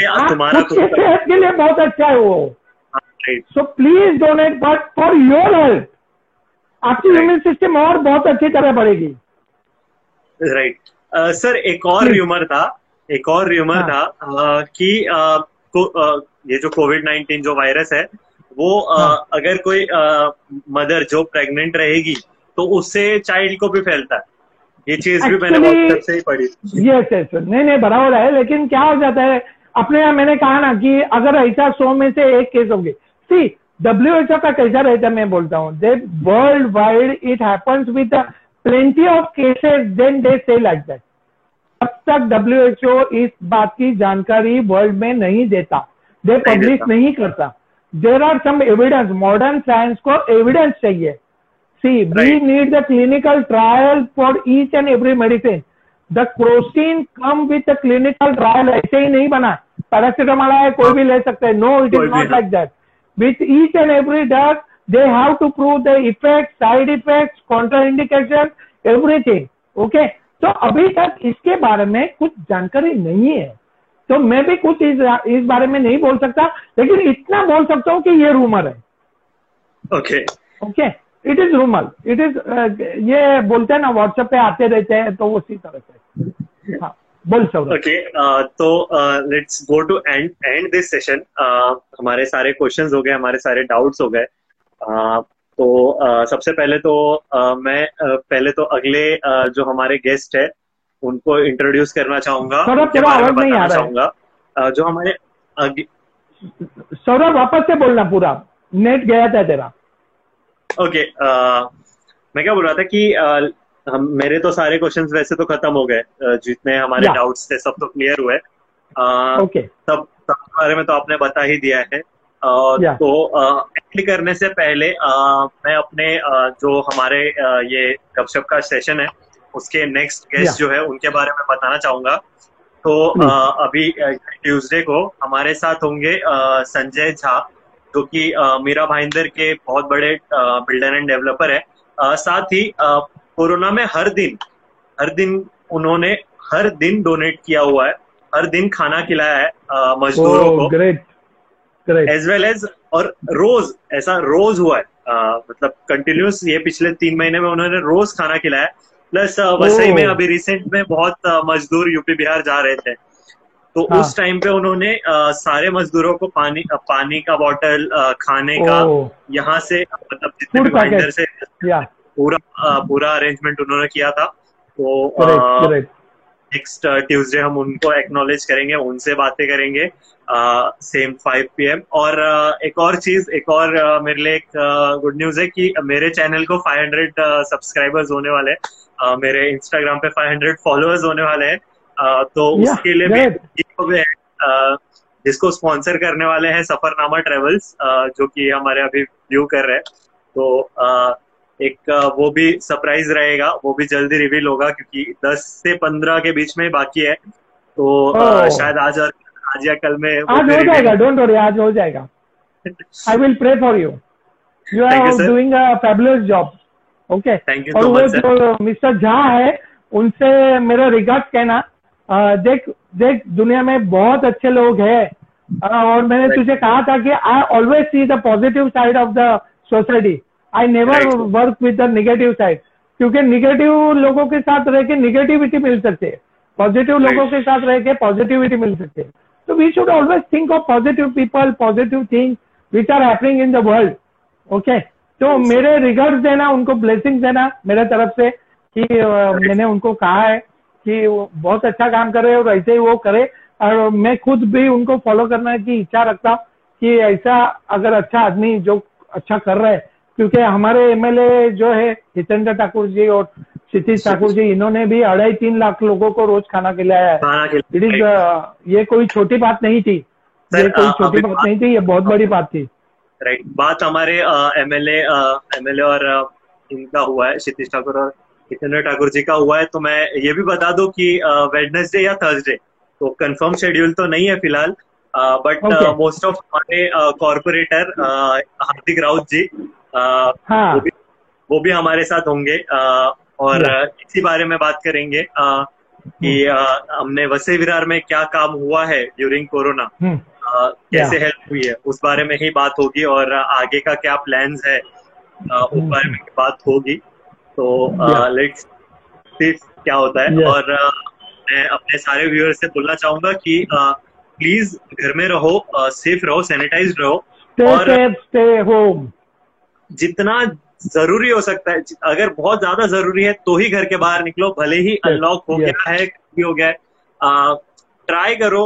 सेहत के लिए बहुत अच्छा है वो। So please donate but for your health आपकी इम्यून सिस्टम और बहुत अच्छी तरह बढ़ेगी। राइट सर एक और र्यूमर था एक और र्यूमर हाँ. था uh, कि uh, को, uh, ये जो कोविड नाइन्टीन जो वायरस है वो हाँ. अगर कोई मदर जो प्रेग्नेंट रहेगी तो उससे चाइल्ड को भी फैलता है। ये चीज़ भी मैंने बहुत से ही पढ़ी यस यस नहीं नहीं बराबर है लेकिन क्या हो जाता है अपने यहाँ मैंने कहा ना कि अगर ऐसा सौ में से एक केस होंगे। सी डब्ल्यू एच ओ का कैसा रहता है मैं बोलता हूँ। They world wide it happens with plenty of cases then they say like that अब तक डब्ल्यू एच ओ इस बात की जानकारी वर्ल्ड में नहीं देता। दे पब्लिश नहीं करता। There are some evidence modern science को एविडेंस चाहिए। See we need the clinical trial for each and every medicine the क्रोस्टीन come with a clinical trial ऐसे ही नहीं बना। पैरासिटामोल है कोई भी ले सकते हैं। No it is not like that with each and every drug they have to prove the effect side effect contraindication everything okay तो अभी तक इसके बारे में कुछ जानकारी नहीं है। तो मैं भी कुछ इस, इस बारे में नहीं बोल सकता लेकिन इतना बोल सकता हूँ कि ये रूमर है। Okay okay it is rumour it is ये बोलते हैं ना व्हाट्सएप पे आते रहते हैं तो उसी तरह से। हाँ बोल सौरभ। ओके तो let's go to end end this session हमारे सारे क्वेश्चंस हो गए हमारे सारे डाउट्स हो गए। Uh, तो uh, सबसे पहले तो uh, मैं uh, पहले तो अगले uh, जो हमारे गेस्ट है उनको इंट्रोड्यूस करना चाहूँगा सौरभ नहीं आ चाहूँगा। Uh, जो हमारे सौरभ वापस से बोलना पूरा। नेट गया था तेरा। ओके okay, uh, मैं क्या बोल रहा था कि uh, हम मेरे तो सारे क्वेश्चंस वैसे तो खत्म हो गए जितने हमारे. डाउट्स थे सब तो क्लियर हुए okay. सब सब बारे में तो आपने बता ही दिया है yeah. तो एंड करने से पहले uh, मैं अपने uh, जो हमारे ये गपशप का सेशन है उसके नेक्स्ट गेस्ट जो है उनके बारे में बताना चाहूँगा तो uh, अभी ट्यूसडे को हमारे साथ होंगे संजय झा जो कि मीरा भाईंदर के बहुत बड़े बिल्डर एंड डेवलपर है साथ ही कोरोना में हर दिन हर दिन उन्होंने हर दिन डोनेट किया हुआ है हर दिन खाना खिलाया है मजदूरों oh, को। ग्रेट एज वेल एज और रोज ऐसा रोज हुआ है आ, मतलब कंटिन्यूस ये पिछले तीन महीने में उन्होंने रोज खाना खिलाया प्लस वसई oh. में अभी रिसेंट में बहुत मजदूर यूपी बिहार जा रहे थे। तो हाँ. उस टाइम पे उन्होंने आ, सारे मजदूरों को पानी पानी का बॉटल खाने का यहाँ से मतलब जितने भी से पूरा पूरा अरेंजमेंट उन्होंने किया था। तो नेक्स्ट ट्यूसडे हम उनको एक्नोलेज करेंगे उनसे बातें करेंगे सेम फाइव पी एम और uh, एक और चीज़ एक और uh, मेरे लिए एक गुड uh, न्यूज़ है कि मेरे चैनल को 500 सब्सक्राइबर्स होने वाले हैं। मेरे इंस्टाग्राम पे 500 फॉलोअर्स होने वाले हैं। तो yeah, उसके लिए भी जिसको स्पॉन्सर करने वाले हैं सफरनामा ट्रेवल्स जो कि हमारे अभी व्यू कर रहे हैं। तो एक वो भी सरप्राइज़ रहेगा वो भी जल्दी रिवील होगा क्योंकि 10 से 15 के बीच में बाकी है। तो oh. शायद आज और आज या कल में आज हो जाएगा डोंट वरी आज हो जाएगा। I will pray for you you are doing a fabulous job okay और वो जो मिस्टर झा है उनसे मेरा रिगार्ड कहना देख देख दुनिया में बहुत अच्छे लोग हैं। और मैंने तुझे कहा था कि I always see the positive side of the society I never work with the negative side क्योंकि निगेटिव लोगों के साथ रह के निगेटिविटी मिल सकती है। पॉजिटिव लोगों के साथ रह के पॉजिटिविटी मिल सकती है। तो we should always think of positive people positive thing which are happening in the world okay तो मेरे रिगार्ड देना उनको ब्लेसिंग देना मेरे तरफ़ से कि मैंने उनको कहा है कि वो बहुत अच्छा काम करे और ऐसे ही वो करे। और मैं खुद भी उनको फॉलो करने की इच्छा रखता हूँ कि ऐसा अगर अच्छा आदमी जो अच्छा कर रहा है क्योंकि हमारे एमएलए जो है हितेंद्र ठाकुर जी और क्षितिश ठाकुर जी इन्होंने भी अढ़ाई तीन लाख लोगों को रोज खाना खिलाया है। इट इज़ ये कोई छोटी बात नहीं थी। ये कोई छोटी बात नहीं थी ये बहुत बड़ी बात थी। राइट बात हमारे एमएलए एमएलए और इनका हुआ है क्षितिश ठाकुर और हितेंद्र ठाकुर जी का हुआ है। तो मैं ये भी बता दू कि वेडनेसडे या थर्सडे तो कंफर्म शेड्यूल तो नहीं है फ़िलहाल बट मोस्ट ऑफ़ हमारे कॉरपोरेटर हार्दिक राउत जी हाँ. वो भी वो भी हमारे साथ होंगे और इसी बारे में बात करेंगे आ, कि हम्म। हमने वसे विरार में क्या काम हुआ है ड्यूरिंग कोरोना हम्म। कैसे हेल्प हुई है? उस बारे में ही बात होगी और आगे का क्या प्लान्स है उस बारे में बात होगी। तो लेट्स सी क्या होता है। और मैं अपने सारे व्यूअर्स से बोलना चाहूँगा कि प्लीज़ घर में रहो सेफ़ रहो सैनिटाइज रहो और स्टे होम जितना ज़रूरी हो सकता है अगर बहुत ज़्यादा ज़रूरी है तो ही घर के बाहर निकलो भले ही अनलॉक हो गया है हो गया है। ट्राई करो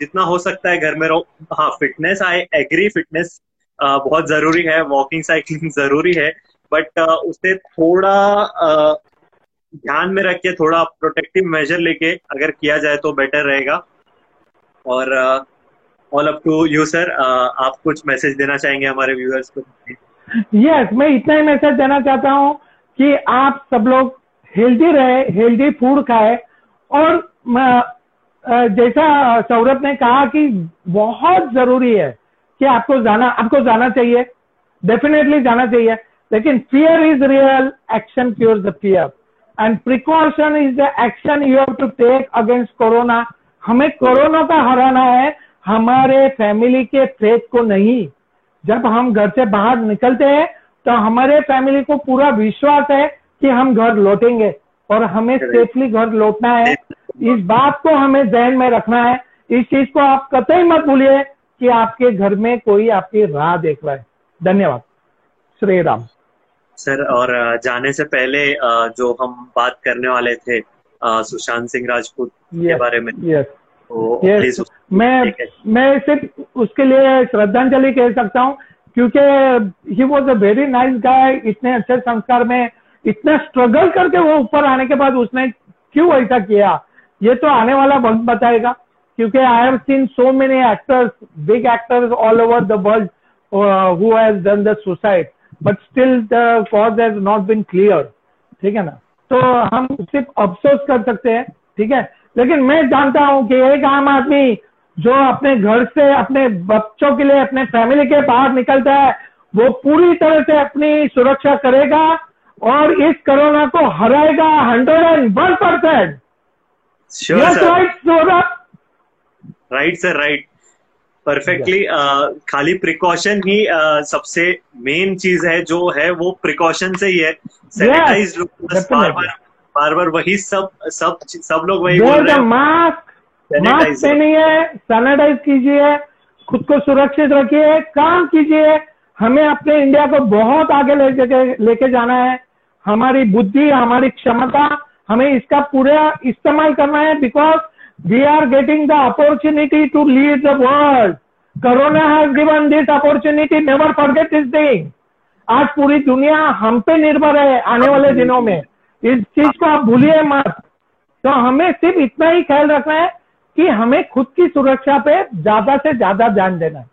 जितना हो सकता है घर में रहो। हाँ फिटनेस आई एग्री फिटनेस बहुत ज़रूरी है वॉकिंग साइकिलिंग ज़रूरी है। बट उसे थोड़ा ध्यान में रख के थोड़ा प्रोटेक्टिव मेजर लेके अगर किया जाए तो बेटर रहेगा। और all up to you sir आप कुछ मैसेज देना चाहेंगे हमारे व्यूअर्स को? यस मैं इतना ही मैसेज देना चाहता हूँ कि आप सब लोग हेल्दी रहे हेल्दी फ़ूड खाए और जैसा सौरभ ने कहा कि बहुत ज़रूरी है कि आपको जाना आपको जाना चाहिए डेफिनेटली जाना चाहिए, लेकिन fear is real action cure the fear and precaution is the action you have to take against corona हमें कोरोना का हराना है, हमारे फैमिली के फेथ को नहीं। जब हम घर से बाहर निकलते हैं तो हमारे फैमिली को पूरा विश्वास है कि हम घर लौटेंगे और हमें सेफली घर लौटना है। इस बात को हमें जहन में रखना है। इस चीज़ को आप कतई मत भूलिए कि आपके घर में कोई आपकी राह देख रहा है। धन्यवाद। श्री राम सर और जाने से पहले जो हम बात करने वाले थे सुशांत सिंह राजपूत के बारे में। Yes yes. मैं मैं सिर्फ़ उसके लिए श्रद्धांजलि कह सकता हूँ क्योंकि he was a very nice guy इतने अच्छे संस्कार में इतना स्ट्रगल करके वो ऊपर आने के बाद उसने क्यों ऐसा किया? ये तो आने वाला वक्त बताएगा क्योंकि I have seen so many actors big actors all over the world who has done the suicide but still the cause has not been clear ठीक है ना? तो हम सिर्फ़ अफसोस कर सकते हैं ठीक है? लेकिन मैं जानता हूँ कि एक आम आदमी जो अपने घर से अपने बच्चों के लिए अपने फैमिली के बाहर निकलता है वो पूरी तरह से अपनी सुरक्षा करेगा और इस कोरोना को हराएगा hundred and one percent right sir right perfectly खाली प्रिकॉशन ही uh, सबसे मेन चीज़ है जो है वो प्रिकॉशन से ही है। सैनिटाइज yes, बार बार बार बार वही सब सब सब लोग वही बोल रहे हैं मास्क मास्क पहनिए सैनिटाइज कीजिए खुद को सुरक्षित रखिए काम कीजिए। हमें अपने इंडिया को बहुत आगे लेके लेके जाना है। हमारी बुद्धि हमारी क्षमता हमें इसका पूरा इस्तेमाल करना है because we are getting the opportunity to lead the world corona has given this opportunity never forget this thing आज पूरी दुनिया हम पे निर्भर है आने वाले दिनों में। इस चीज़ को आप भूलिए मत। तो हमें सिर्फ़ इतना ही ख्याल रखना है कि हमें खुद की सुरक्षा पे ज़्यादा से ज़्यादा ध्यान देना है।